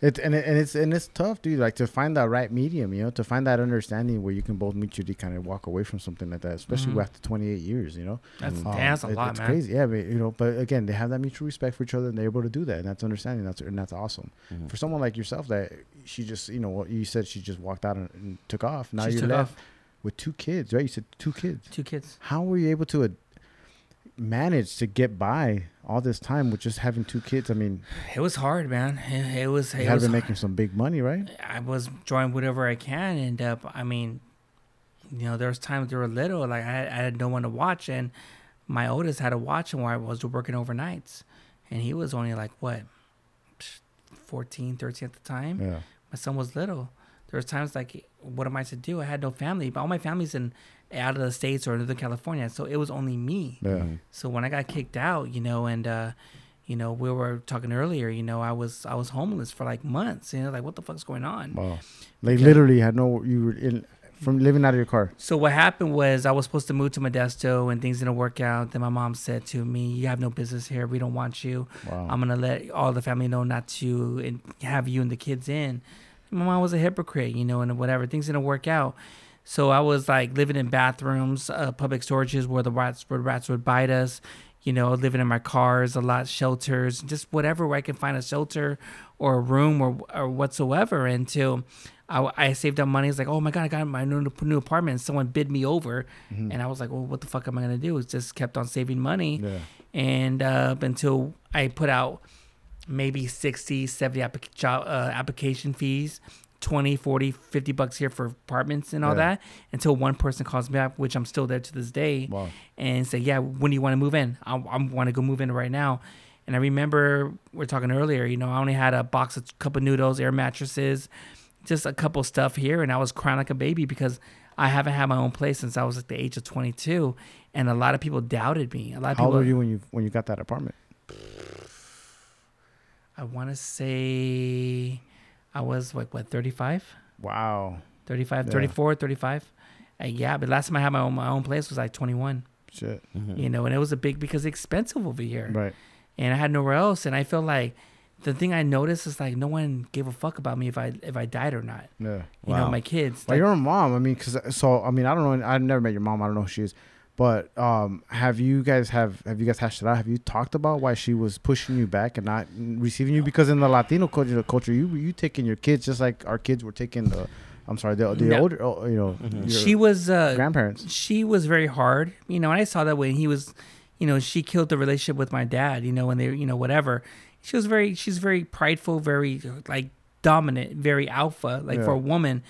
It and it, and it's and it's tough, dude. Like to find that right medium, you know, to find that understanding where you can both mutually kind of walk away from something like that, especially Mhm. after 28 years, you know. That's, Um, that's a it- lot, it's man. crazy, yeah. But you know, but again, they have that mutual respect for each other, and they're able to do that, and that's understanding. That's and that's awesome. Mhm. For someone like yourself, that she just, you know, you said, she just walked out and, and took off. Now She you're left off. with two kids, right? You said two kids. Two kids. How were you able to uh, manage to get by all this time with just having two kids? I mean, It was hard, man. It, it was. you It had been making some big money, right? I was drawing whatever I can, and uh, I mean, you know, there was times they were little, like I, I had no one to watch, and my oldest had to watch him while I was working overnights, and he was only like what, 14, 13 at the time. Yeah. My son was little. There was times like, what am I to do? I had no family, but all my family's in out of the states or Northern California, so it was only me. Yeah. Mhm. So when I got kicked out, you know, and uh, you know, we were talking earlier, you know, I was I was homeless for like months. You know, like what the fuck's going on? Wow. They Okay. literally had no you were in from living out of your car. So what happened was I was supposed to move to Modesto and things didn't work out. Then my mom said to me, "You have no business here. We don't want you. Wow. I'm gonna let all the family know not to and have you and the kids in." My mom was a hypocrite, you know, and whatever. Things didn't work out. So I was like living in bathrooms, uh, public storages where the rats, where rats would bite us. You know, living in my cars, a lot shelters, just whatever where I can find a shelter or a room or or whatsoever until I, I saved up money. It's like, oh my god, I got my new new apartment. And someone bid me over, Mm-hmm. and I was like, well, what the fuck am I gonna do? It's just kept on saving money Yeah. and uh, until I put out maybe 60, 70 applic- job, uh, application fees, 20, 40, 50 bucks here for apartments and all Yeah. that, until one person calls me up, which I'm still there to this day, Wow. and say, yeah, when do you want to move in? I, I want to go move in right now. And I remember we are talking earlier, you know, I only had a box of cup of noodles, air mattresses, just a couple stuff here, and I was crying like a baby because I haven't had my own place since I was at the age of 22, and a lot of people doubted me. A lot of How people. old were you when you when you got that apartment? I want to say I was like what 35, Wow. 35, Yeah. 34, 35. Uh, yeah, but last time I had my own my own place was like 21. Shit. Mhm. You know, and it was a big because it's expensive over here, Right. and I had nowhere else. And I feel like the thing I noticed is like no one gave a fuck about me if I if I died or not. Yeah. You know, my kids. Well, like- your mom. I mean, because so I mean, I don't know. I've never met your mom. I don't know who she is. But um, have you guys have have you guys hashed it out? Have you talked about why she was pushing you back and not receiving you? Because in the Latino culture, culture you you taking your kids just like our kids were taking the. I'm sorry, the, the No. older, oh, you know, Mhm. your she was uh, grandparents. she was very hard, you know, and I saw that when he was, you know, she killed the relationship with my dad, you know, when they, you know, whatever. She was very, she's very prideful, very like dominant, very alpha, like for a woman,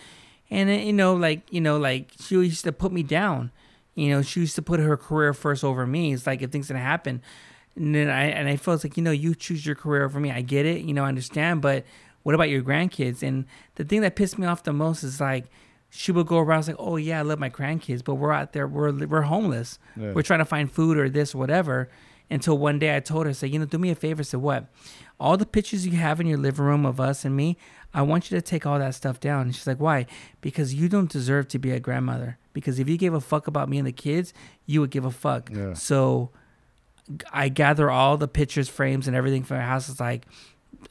and uh, you know, like you know, like she used to put me down, you know, she used to put her career first over me. It's like if things gonna happen, and then I and I felt like you know, you choose your career over me. I get it, you know, I understand, but what about your grandkids? And the thing that pissed me off the most is like she would go around like, oh yeah, I love my grandkids, but we're out there, we're we're homeless, Yeah. we're trying to find food or this or whatever, Until one day I told her, say, you know, do me a favor. Said what? All the pictures you have in your living room of us and me, I want you to take all that stuff down. And she's like, why? Because you don't deserve to be a grandmother. Because if you gave a fuck about me and the kids, you would give a fuck. Yeah. So I gather all the pictures, frames, and everything from her house. It's like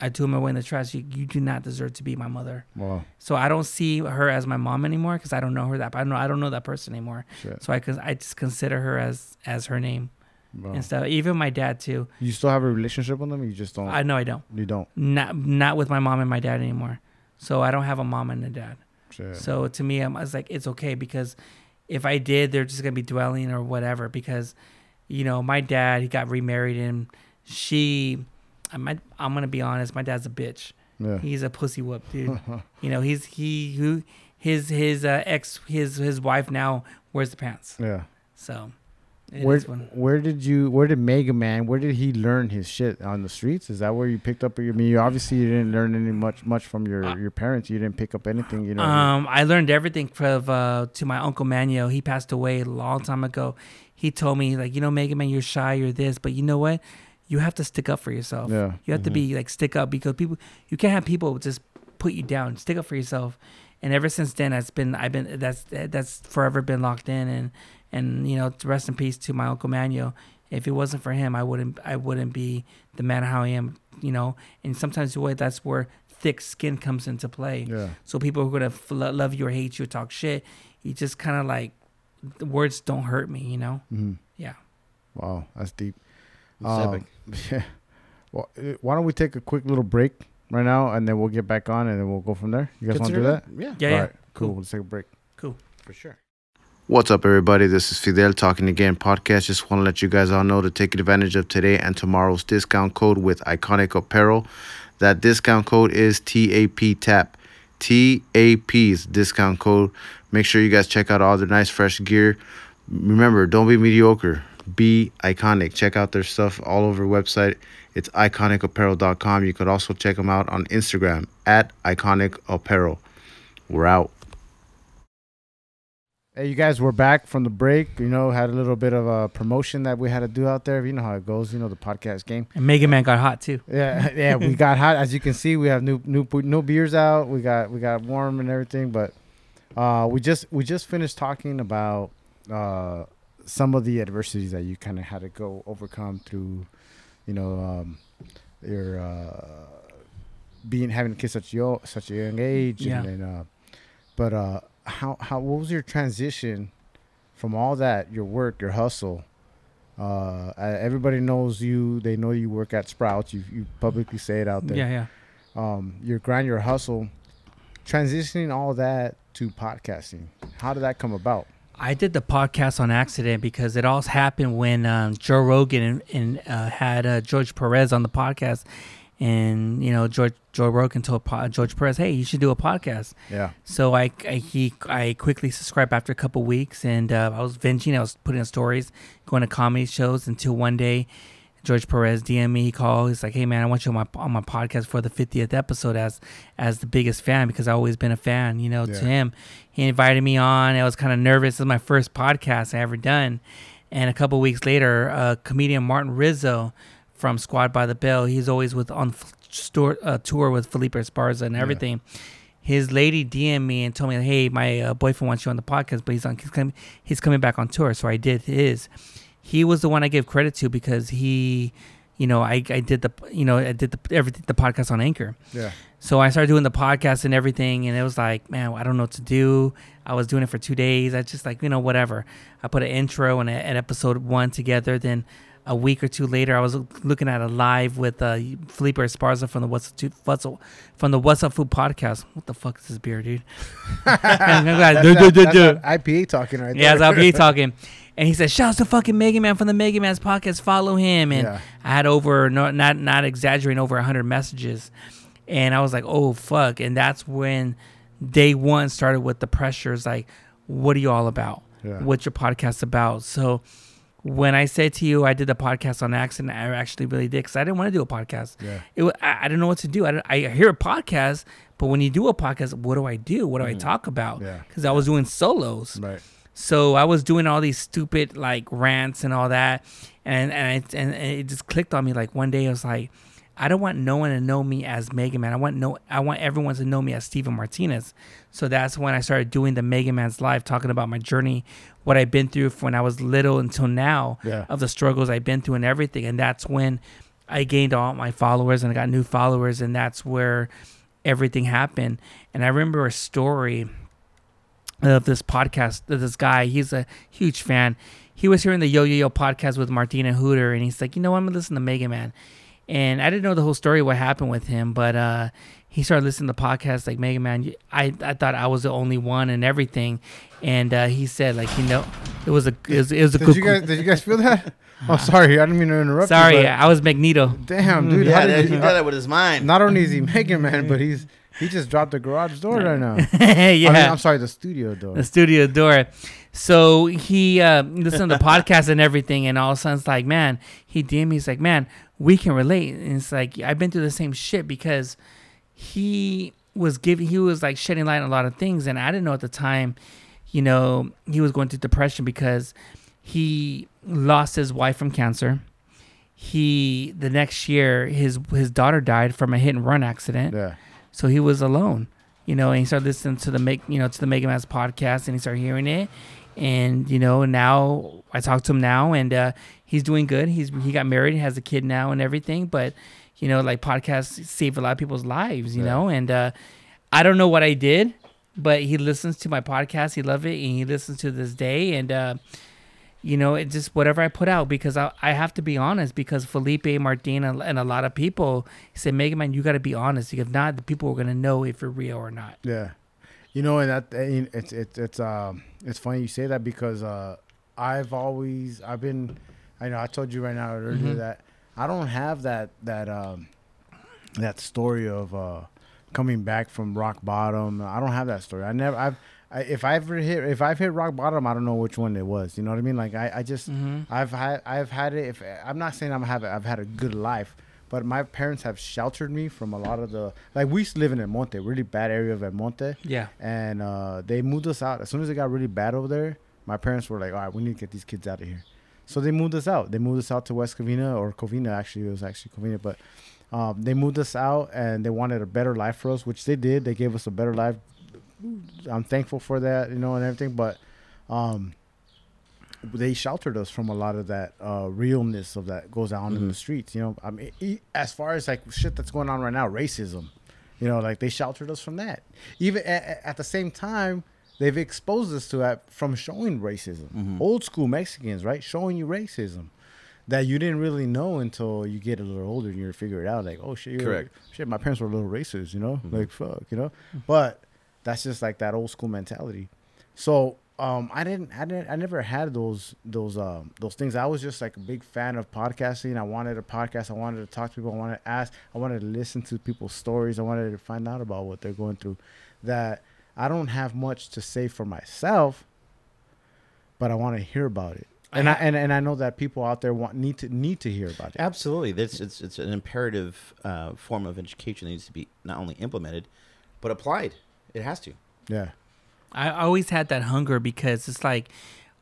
I threw them away in the trash. You, you do not deserve to be my mother. Wow. So I don't see her as my mom anymore because I don't know her that. I don't know. I don't know that person anymore. Shit. So I I just consider her as as her name Wow. and stuff. Even my dad too. You still have a relationship with them? You just don't. I know I don't. you don't. Not not with my mom and my dad anymore. So I don't have a mom and a dad. Shit. So to me, I'm, I was like, it's okay because if I did, they're just gonna be dwelling or whatever. Because, you know, my dad he got remarried and she, I'm I'm gonna be honest, my dad's a bitch. yeah. He's a pussy whoop, dude. <laughs> you know, he's he who his his uh, ex his his wife now wears the pants. yeah. So it Where is one. where did you where did Mega Man where did he learn his shit on the streets? Is that where you picked up? I mean, you obviously you didn't learn any much much from your Uh, your parents. You didn't pick up anything. You know. Um, I learned everything from uh, to my uncle Manuel. He passed away a long time ago. He told me like, you know, Mega Man, you're shy, you're this, but you know what? You have to stick up for yourself. yeah. You have to be like stick up because people you can't have people just put you down. Stick up for yourself. And ever since then, that's been I've been that's that's forever been locked in. And and you know, rest in peace to my uncle Manuel. If it wasn't for him, I wouldn't I wouldn't be the man how I am. You know, and sometimes the way that's where thick skin comes into play. Yeah. So people who are gonna f- lo- love you or hate you or talk shit, you just kind of like the words don't hurt me. You know? hmm Yeah. Wow, that's deep. Um. <laughs> Yeah. Well, uh, why don't we take a quick little break right now, and then we'll get back on, and then we'll go from there. You guys want to do that? Yeah, Yeah. Yeah. All right, cool. Cool. Let's take a break. Cool. For sure. What's up, everybody? This is Fidel talking again podcast. Just want to let you guys all know to take advantage of today and tomorrow's discount code with Iconic Apparel. That discount code is TAP TAP. TAP's discount code. Make sure you guys check out all the nice fresh gear. Remember, don't be mediocre. Be iconic. Check out their stuff all over their website. It's iconicapparel.com. You could also check them out on Instagram at Iconic Apparel. We're out. Hey, you guys, we're back from the break. You know, had a little bit of a promotion that we had to do out there. You know how it goes. You know the podcast game. And Mega Man got hot too. Yeah, <laughs> yeah. We got hot, as you can see. We have new new new beers out. We got we got warm and everything. But uh, we just we just finished talking about uh, some of the adversities that you kind of had to go overcome through. You know, um, your uh, being having kids such yo such a young age. Yeah. And, then, uh, but uh, how how what was your transition from all that your work your hustle? Uh everybody knows you they know you work at sprouts you, you publicly say it out there. Yeah, yeah. um your grind your hustle transitioning all that to podcasting how did that come about? I did the podcast on accident because it all happened when um, Joe Rogan and, and uh, had uh, George Perez on the podcast, and you know George Joe Rogan told George Perez, "Hey, you should do a podcast." yeah So I, I he I quickly subscribed after a couple weeks, and uh, I was venging. I was putting in stories, going to comedy shows until one day, George Perez DM me. He called. He's like, "Hey man, I want you on my on my podcast for the 50th episode as as the biggest fan because I've always been a fan, you know, Yeah. to him." He invited me on. I was kind of nervous. This is my first podcast I ever done, and a couple weeks later, uh, comedian Martin Rizzo from Squad by the Bell. He's always with on f- store, uh, tour with Felipe Esparza and Yeah. everything his lady DM me and told me, "Hey, my uh, boyfriend wants you on the podcast, but he's on he's coming he's coming back on tour." So I did his. He was the one I give credit to because he, you know, I, I did the you know I did the everything the podcast on Anchor. yeah So I started doing the podcast and everything, and it was like, man, I don't know what to do. I was doing it for two days. I just like, you know, whatever. I put an intro and a, an episode one together. Then a week or two later, I was looking at a live with uh, Felipe Esparza from the What's Up, What's Up from the What's Up Fool podcast. What the fuck is this beer, dude? <laughs> I'm like, that's, "Duh, that, duh, duh, IPA talking right yeah, there Yeah, it's LP talking. And he said, "Shouts to fucking Mega Man from the Mega Man's podcast. Follow him." And Yeah. I had over no, not not exaggerating over hundred messages, and I was like, "Oh fuck!" And that's when day one started with the pressures. Like, what are you all about? Yeah. What's your podcast about? So when I said to you, I did the podcast on accident. I actually really did because I didn't want to do a podcast. yeah It, I, I didn't know what to do. I, I hear a podcast, but when you do a podcast, what do I do? What do I mm-hmm. talk about? Yeah. Because I was doing solos. right So I was doing all these stupid like rants and all that, and and it, and it just clicked on me. Like one day I was like, I don't want no one to know me as Mega Man. I want no, I want everyone to know me as Steven Martinez. So that's when I started doing the Mega Man's Live, talking about my journey, what I've been through from when I was little until now, Yeah. of the struggles I've been through and everything. And that's when I gained all my followers and I got new followers, and that's where everything happened. And I remember a story of this podcast. Of this guy, he's a huge fan. He was hearing the Yo Yo Yo podcast with Martina Hooter, and he's like, you know, what? I'm gonna listen to Mega Man. And I didn't know the whole story, what happened with him, but uh, he started listening to podcasts like Mega Man. I, I thought I was the only one and everything, and uh, he said like, you know, it was a it was, it was a Did good. you guys did you guys feel that? Oh, sorry, I didn't mean to interrupt. sorry, you, I was Magneto. damn, dude. Yeah, how that, did he you, did that with his mind. not only is he Mega Man, but he's he just dropped the garage door right now. <laughs> yeah, I mean, I'm sorry, the studio door. the studio door. So he uh, listened to the podcast and everything, and all of a sudden it's like, man, he DM me. He's like, man, we can relate. And it's like I've been through the same shit because he was giving, he was like shedding light on a lot of things, and I didn't know at the time, you know, he was going through depression because he lost his wife from cancer. He the next year his his daughter died from a hit and run accident. Yeah. So he was alone, you know, and he started listening to the make, you know, to the Mega Man's podcast, and he started hearing it, and you know, now I talk to him now, and uh, he's doing good. He's he got married, has a kid now, and everything. But you know, like podcasts save a lot of people's lives, you Yeah. know, and uh, I don't know what I did, but he listens to my podcast, he loved it, and he listens to this day, and. uh you know, it just whatever I put out because I, I have to be honest because Felipe, Martina, and, a lot of people say, Mega Man, you got to be honest. If not, the people are going to know if you're real or not. Yeah, you know, and that and it's it's it's um it's funny you say that because uh I've always I've been I know I told you right now earlier Mhm. that I don't have that that um that story of uh coming back from rock bottom. I don't have that story. I never I've I, if I ever hit if I've hit rock bottom, I don't know which one it was. You know what I mean? Like I I just Mm-hmm. I've had I've had it. If I'm not saying I'm have I've had a good life, but my parents have sheltered me from a lot of the like we used to live in El Monte, really bad area of El Monte, Yeah. and uh, they moved us out as soon as it got really bad over there. My parents were like, "All right, we need to get these kids out of here," so they moved us out. They moved us out to West Covina or Covina. Actually, it was actually Covina, but um, they moved us out and they wanted a better life for us, which they did. They gave us a better life. I'm thankful for that, you know, and everything. But um, they sheltered us from a lot of that uh, realness of that goes on in the Mhm. streets. You know, I mean, e- as far as like shit that's going on right now, racism. You know, like they sheltered us from that. Even at, at the same time, they've exposed us to that from showing racism. Mhm. Old school Mexicans, right, showing you racism that you didn't really know until you get a little older and you figure it out. Like, oh shit, you're, Correct. Shit, my parents were a little racist. You know, Mhm. like fuck, you know. But that's just like that old school mentality. So um, I didn't, I didn't, I never had those, those, um, those things. I was just like a big fan of podcasting. I wanted a podcast. I wanted to talk to people. I wanted to ask. I wanted to listen to people's stories. I wanted to find out about what they're going through. That I don't have much to say for myself, but I want to hear about it. And I, and, and I know that people out there want need to need to hear about it. Absolutely, that's it's it's an imperative uh, form of education that needs to be not only implemented, but applied. It has to. Yeah. I always had that hunger because it's like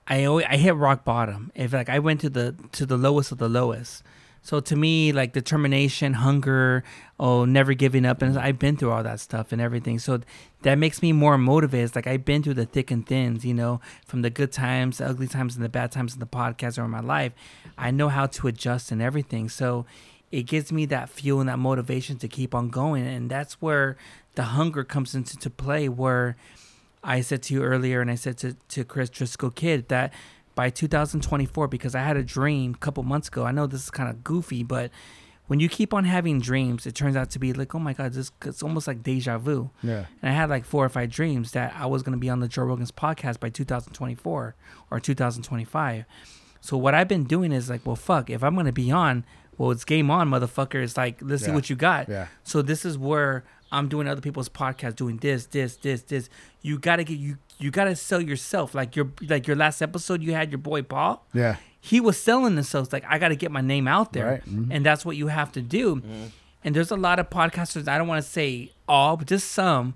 I always, I hit rock bottom. If like I went to the to the lowest of the lowest. So to me, like determination, hunger, oh, never giving up, and I've been through all that stuff and everything. So that makes me more motivated. It's like I've been through the thick and thins, you know, from the good times, the ugly times, and the bad times in the podcast or in my life. I know how to adjust and everything. So it gives me that fuel and that motivation to keep on going, and that's where the hunger comes into to play. Where I said to you earlier, and I said to, to Chris Driscoll Kid that by 2024, because I had a dream a couple months ago. I know this is kind of goofy, but when you keep on having dreams, it turns out to be like, oh my God, this it's almost like deja vu. Yeah. And I had like four or five dreams that I was going to be on the Joe Rogan's podcast by 2024 or 2025. So what I've been doing is like, well, fuck, if I'm going to be on, well, it's game on, motherfucker. It's like, let's see what you got. Yeah. So this is where I'm doing other people's podcasts, doing this, this, this, this. You gotta get you. You gotta sell yourself. Like your like your last episode, you had your boy Paul. Yeah. He was selling himself. Like I gotta get my name out there, Right. Mhm. and that's what you have to do. And there's a lot of podcasters. I don't want to say all, but just some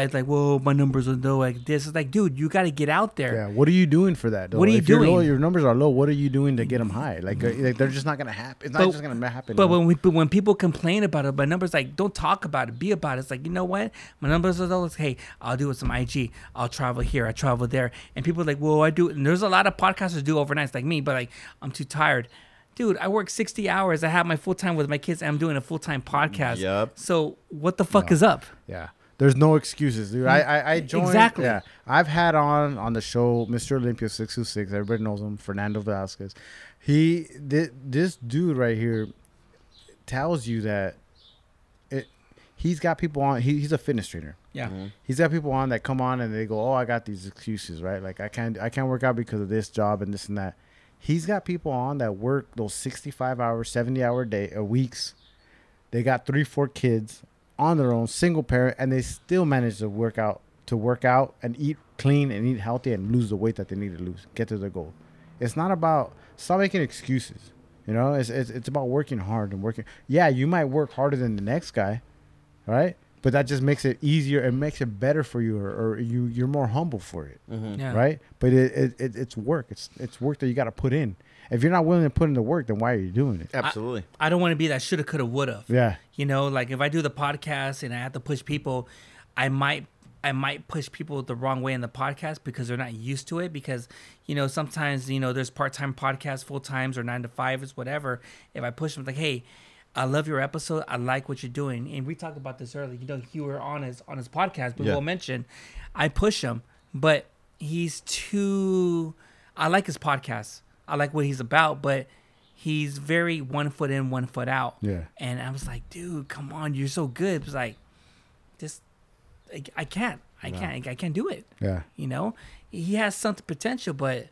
that's like, whoa, my numbers are low like this. It's like, dude, you got to get out there. Yeah, what are you doing for that? Though? What are you if you're low- your numbers are low. What are you doing to get them high? Like, uh, like they're just not gonna happen. It's not just gonna happen. But you when we, but when people complain about it, my numbers like don't talk about it, be about it. It's like you know what, my numbers are those. Hey, I'll do it with some IG. I'll travel here. I travel there, and people are like, whoa, I do. And there's a lot of podcasters do overnights like me, but like I'm too tired. Dude, I work 60 hours. I have my full time with my kids. And I'm doing a full time podcast. Yup. So what the fuck is up? Yeah. There's no excuses, dude. I I, I joined. Exactly. Yeah, I've had on on the show Mr. Olympia six two six. Everybody knows him, Fernando Velasquez. He thi- this dude right here tells you that it. He's got people on. He, he's a fitness trainer. Yeah. He's got people on that come on and they go, "Oh, I got these excuses, right? Like I can't I can't work out because of this job and this and that." He's got people on that work those 65 hours, 70 hour day uh, weeks. They got 3 4 kids on their own, single parent and they still manage to work out to work out and eat clean and eat healthy and lose the weight that they need to lose, get to their goal. It's not about stop making excuses. You know, it's it's, it's about working hard and working. Yeah, you might work harder than the next guy, right? But that just makes it easier and makes it better for you, or, or you you're more humble for it, mm-hmm. Yeah. right? But it, it, it it's work. It's it's work that you got to put in. If you're not willing to put in the work, then why are you doing it? Absolutely. I don't want to be that shoulda, coulda, woulda. Yeah, You know, like if I do the podcast and I have to push people, I might I might push people the wrong way in the podcast because they're not used to it. Because you know sometimes you know there's part time podcasts, full times or nine to fives, whatever. If I push them like, hey, I love your episode. I like what you're doing, and we talked about this earlier. You know, you were on his on his podcast, but Yeah. we'll mention. I push him, but he's too. I like his podcast. I like what he's about, but he's very one foot in, one foot out. yeah, And I was like, dude, come on, you're so good. It was like, just, I, I can't, I can't, I can't do it. yeah. You know, he has some potential, but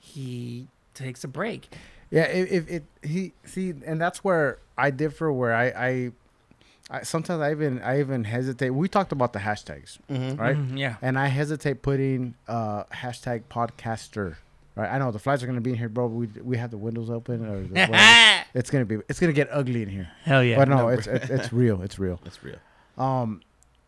he takes a break. Yeah, if, if it he see, and that's where I differ. Where I, I, I sometimes I even I even hesitate. We talked about the hashtags, right? Mhm, yeah. And I hesitate putting uh hashtag podcaster. Right, I know the flies are gonna be in here, bro. But we we have the windows open, or the, <laughs> it's gonna be it's gonna get ugly in here. Hell yeah. but no, it's, it's it's real. It's real. That's real. Um,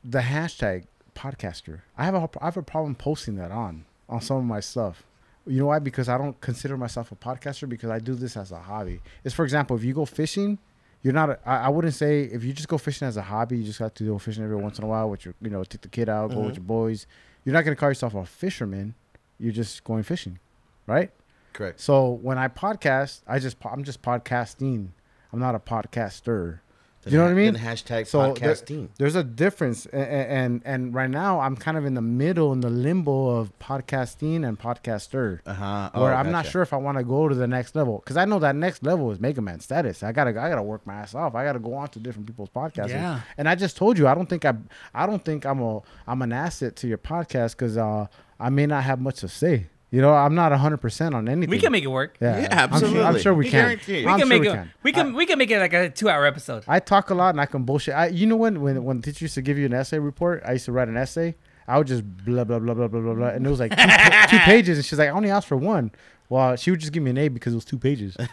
the hashtag podcaster. I have a I have a problem posting that on on some of my stuff. You know why? Because I don't consider myself a podcaster because I do this as a hobby. It's for example, if you go fishing, you're not. A, I, I wouldn't say if you just go fishing as a hobby, you just got to go fishing every once in a while with your, you know, take the kid out, go with your boys. You're not gonna call yourself a fisherman. You're just going fishing, right? Correct. So when I podcast, I just I'm just podcasting. I'm not a podcaster. Do you know what I mean? Then hashtag So there- podcasting. there's a difference, and, and and right now I'm kind of in the middle, in the limbo of podcasting and podcaster, Uh huh. where I'm not sure if I want to go to the next level because I know that next level is Mega Man status. I gotta I gotta work my ass off. I gotta go on to different people's podcasts. Yeah. And I just told you I don't think I I don't think I'm a I'm an asset to your podcast because uh I may not have much to say. You know, I'm not 100 percent on anything. we can make it work. Yeah, Yeah, I'm sure- I'm sure, we We can. guarantee. We I'm can sure make we it. can. We can. we can make it like a two-hour episode. I talk a lot and I can bullshit. I, you know when when when the teacher used to give you an essay report, I used to write an essay. I would just blah blah blah blah blah blah blah, and it was like two, <laughs> two pages, and she's like, I only asked for one. Well, she would just give me an A because it was two pages. <laughs> <laughs> but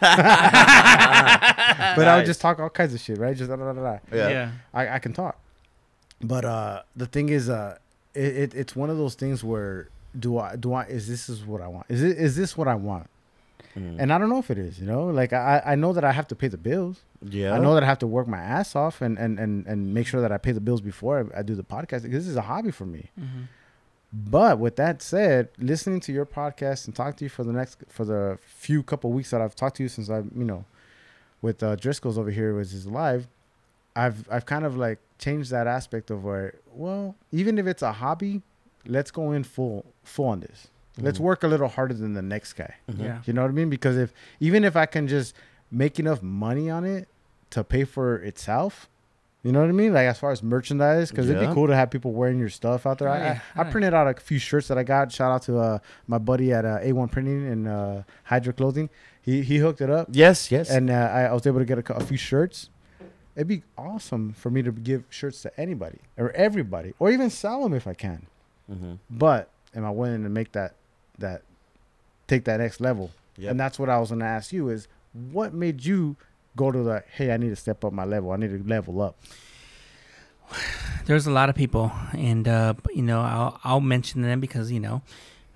I would just talk all kinds of shit, right? Just da, da, da, da, da. Yeah. I, I can talk. But uh, the thing is, uh, it, it it's one of those things where do I do I is this is what I want? Is it is this what I want? Mm. And I don't know if it is. You know, like I I know that I have to pay the bills. Yeah. I know that I have to work my ass off and and and, and make sure that I pay the bills before I, I do the podcast because this is a hobby for me. Mhm. But with that said, listening to your podcast and talk to you for the next for the few couple weeks that I've talked to you since I you know with uh, Driscoll's over here was his live, I've I've kind of like changed that aspect of where well even if it's a hobby, let's go in full full on this. Let's Mhm. work a little harder than the next guy. Mhm. Yeah. You know what I mean? Because if even if I can just make enough money on it to pay for itself, you know what I mean? Like as far as merchandise, because it'd be cool to have people wearing your stuff out there. I, Right, I, I printed out a few shirts that I got. Shout out to uh, my buddy at uh, A1 Printing and uh, Hydra Clothing. He he hooked it up, Yes. Yes. and uh, I, I was able to get a, a few shirts. It'd be awesome for me to give shirts to anybody or everybody, or even sell them if I can. Mhm. But am I willing to make that that take that next level? Yep. And that's what I was gonna ask you is what made you go to the hey, I need to step up my level. I need to level up. <sighs> there's a lot of people, and uh, you know, I'll I'll mention them because you know,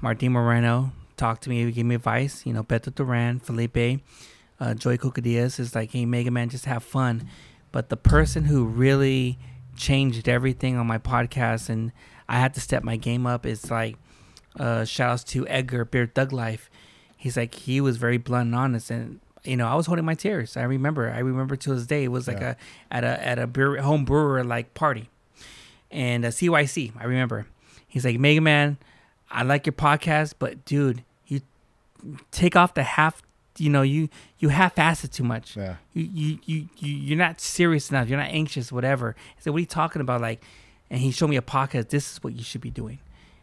Martin Moreno talked to me, gave me advice. You know, Beto Duran, Felipe, uh, Joy Cocadillas is like, hey, Mega Man, just have fun. But the person who really changed everything on my podcast, and I had to step my game up, It's like, uh, shout outs to Edgar Beard Thug Life. He's like, he was very blunt and honest, and you know, I was holding my tears. I remember. I remember to this day. It was like Yeah. a at a at a beer, home brewer like party, and a CYC. I remember. He's like, Mega Man, I like your podcast, but dude, you take off the half. You know, you you half-ass it too much. Yeah. You you you you you're not serious enough. You're not anxious. Whatever. I said, what are you talking about? Like, and he showed me a podcast. This is what you should be doing,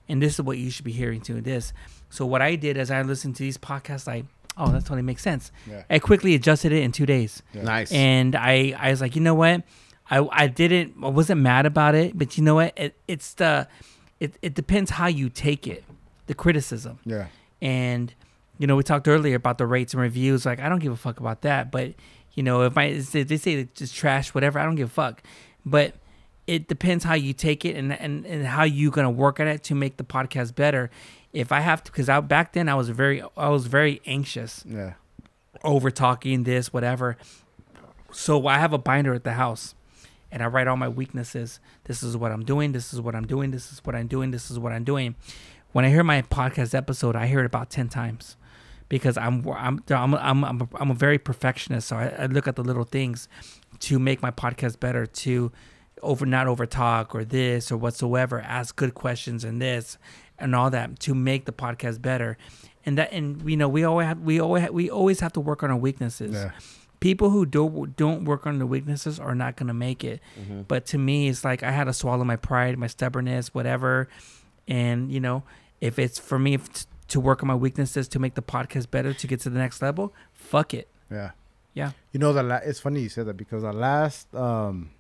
and this is what you should be hearing to this. So what I did as I listened to these podcasts, like, oh, that totally makes sense. Yeah. I quickly adjusted it in two days. Yeah. Nice. And I, I was like, you know what? I, I didn't, I wasn't mad about it, but you know what? It, it's the, it, it depends how you take it, the criticism. Yeah. And, you know, we talked earlier about the rates and reviews. Like, I don't give a fuck about that. But, you know, if I, if they say it's just trash, whatever, I don't give a fuck. But it depends how you take it and, and, and how you're going to work at it to make the podcast better. If I have to, because I, back then I was very, I was very anxious Yeah. over talking this whatever. So i have a binder at the house and i write all my weaknesses. This is what i'm doing. This is what i'm doing. This is what i'm doing. This is what i'm doing. When i hear my podcast episode i hear it about 10 times because i'm i'm i'm i'm, I'm, a, I'm a very perfectionist. So I, I look at the little things to make my podcast better to over not over talk or this or whatsoever ask good questions and this and all that to make the podcast better and that and you know we always have we always have, we always have to work on our weaknesses Yeah. people who don't don't work on the weaknesses are not going to make it but to me it's like i had to swallow my pride my stubbornness whatever and you know if it's for me to work on my weaknesses to make the podcast better to get to the next level fuck it Yeah. Yeah. You know the la- it's funny you said that because the last um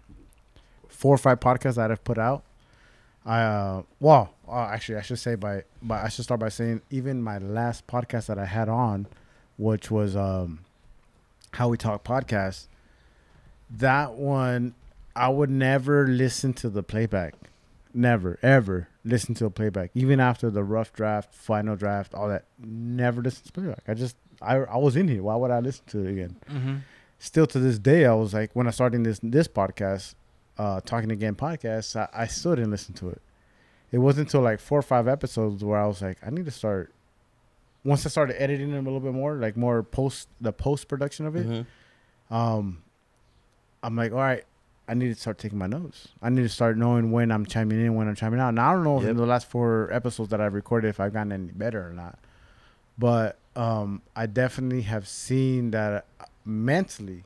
four or five podcasts that I've put out, I uh well uh, actually I should say by but I should start by saying even my last podcast that I had on, which was um how we talk podcast, that one I would never listen to the playback. Never, ever listen to a playback. Even after the rough draft, final draft, all that. Never listen to playback. I just I I was in here. Why would I listen to it again? mm-hmm. Still to this day, I was like when I started this this podcast, uh, talking again podcast, I, I still didn't listen to it. It wasn't until like four or five episodes where I was like, I need to start. Once I started editing them a little bit more, like more post the post production of it, Mhm. um, I'm like, all right, I need to start taking my notes. I need to start knowing when I'm chiming in, when I'm chiming out. Now I don't know Yep. in the last four episodes that I've recorded if I've gotten any better or not, but um, I definitely have seen that mentally,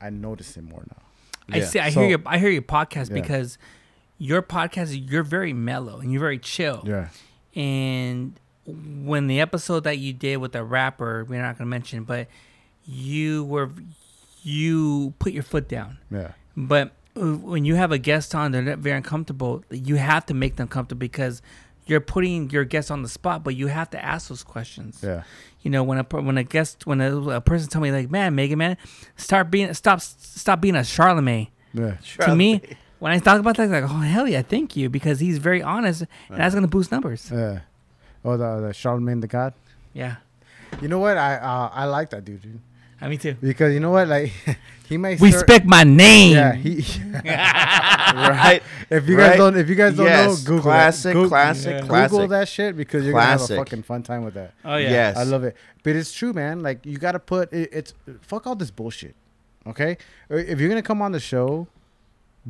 I notice it more now. I Yeah. see. I So- hear your. I hear your podcast Yeah. because your podcast. You're very mellow and you're very chill. Yeah, And when the episode that you did with the rapper, we're not gonna mention, but you were you put your foot down. yeah, But when you have a guest on, they're not very uncomfortable. You have to make them comfortable because you're putting your guest on the spot. But you have to ask those questions. yeah, You know, when a when a guest when a, a person tell me like, "Man, Mega Man, start being stop stop being a Charlemagne." yeah, To me, when I talk about that, I'm like, oh hell yeah, thank you, because he's very honest, and that's gonna boost numbers. yeah. Oh, the the Charlemagne the God. Yeah, You know what? I uh, I like that dude, dude. I me too. Because you know what? Like <laughs> he makes Respect my name. Yeah, he. <laughs> <laughs> right? If you guys don't, if you guys don't Yes, know, Google classic, that. Google, classic, Yeah. Google that shit because you're gonna have a fucking fun time with that. oh yeah. Yes. I love it, but it's true, man. Like you gotta put it, it's fuck all this bullshit. Okay, if you're gonna come on the show,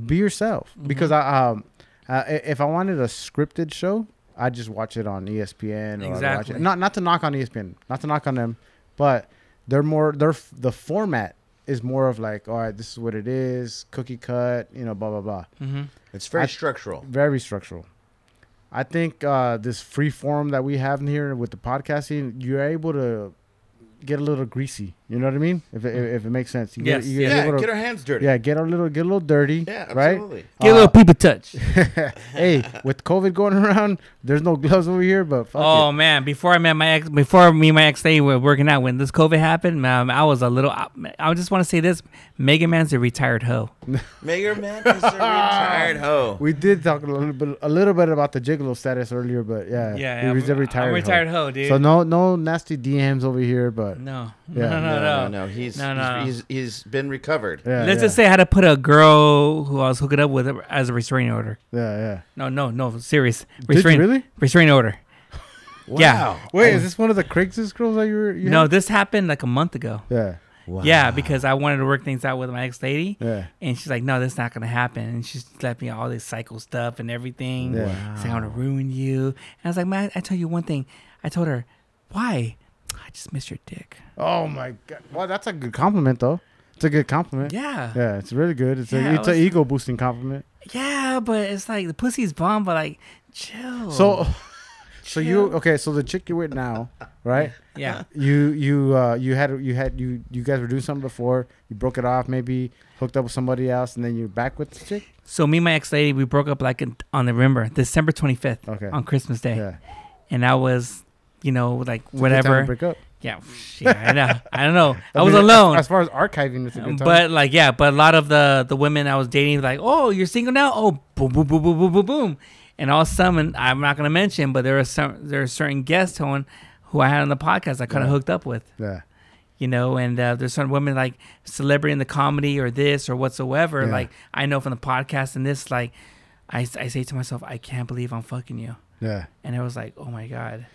be yourself. Mm-hmm. Because I um, uh, if I wanted a scripted show, I'd just watch it on ESPN. Or I'd watch Exactly. it. Not not to knock on ESPN, not to knock on them, but they're more they're f- the format is more of like, all right, this is what it is, cookie cut, you know, blah blah blah Mm-hmm. It's very I- structural. very structural. I think uh, this free form that we have in here with the podcasting, you're able to get a little greasy. You know what I mean? If it, if it makes sense. You Yes. Get, you Yeah, get a little, get our hands dirty. yeah, get a little get a little dirty. Yeah, right. absolutely. Get a Uh, little people touch. <laughs> hey, with COVID going <laughs> around, there's no gloves over here, but fuck Oh it. man! Before I met my ex, before me and my ex they were working out, when this COVID happened, man, I was a little. I, I just want to say this: Mega Man's a retired hoe. <laughs> Mega Man is a retired <laughs> hoe. We did talk a little bit a little bit about the gigolo status earlier, but yeah, Yeah, he I'm, was a retired. I'm a hoe. retired hoe, dude. So no no nasty DMs over here, but no, Yeah. no, no, no, no, no, He's No, no, no. he's, he's he's been recovered. yeah, Let's yeah, just say I had to put a girl who I was hooking up with as a restraining order. yeah, yeah. No, no, no, serious Did restraining really? restraining order. <laughs> Yeah. Wait, is this one of the Craigslist girls that you were? You No, had? this happened like a month ago. Yeah, Wow. Yeah, because I wanted to work things out with my ex lady, yeah. and she's like, "No, that's not gonna happen." And she's left me all this cycle stuff and everything. Yeah. saying I want to ruin you. And I was like, man, I tell you one thing. I told her, why? I just miss your dick. Oh my god. Well, that's a good compliment though. It's a good compliment. Yeah. Yeah, it's really good. It's Yeah, a it's an ego boosting compliment. Yeah, but it's like the pussy's bomb, but like, chill. So, so you okay? So the chick you're with now, right? <laughs> yeah. You you uh you had you had you you guys were doing something before. You broke it off, maybe hooked up with somebody else, and then you're back with the chick. So me and my ex lady, we broke up like in, on November, December 25th, Okay. on Christmas Day. Yeah. And I was, you know, like It's a good time to whatever. break up. Yeah. Yeah, I know. I don't know. <laughs> I, was mean, as- alone. As far as archiving, it's a good time. But like yeah, but a lot of the the women I was dating like, oh, you're single now? Oh, boom, boom, boom, boom, boom, boom, boom. And all of a sudden, I'm not gonna mention, but there are some there are certain guests on who I had on the podcast I kind of Yeah. hooked up with, yeah. you know. And uh, there's certain women like celebrity in the comedy or this or whatsoever. Yeah. Like I know from the podcast and this, like I I say to myself, I can't believe I'm fucking you. Yeah. And it was like, oh my god.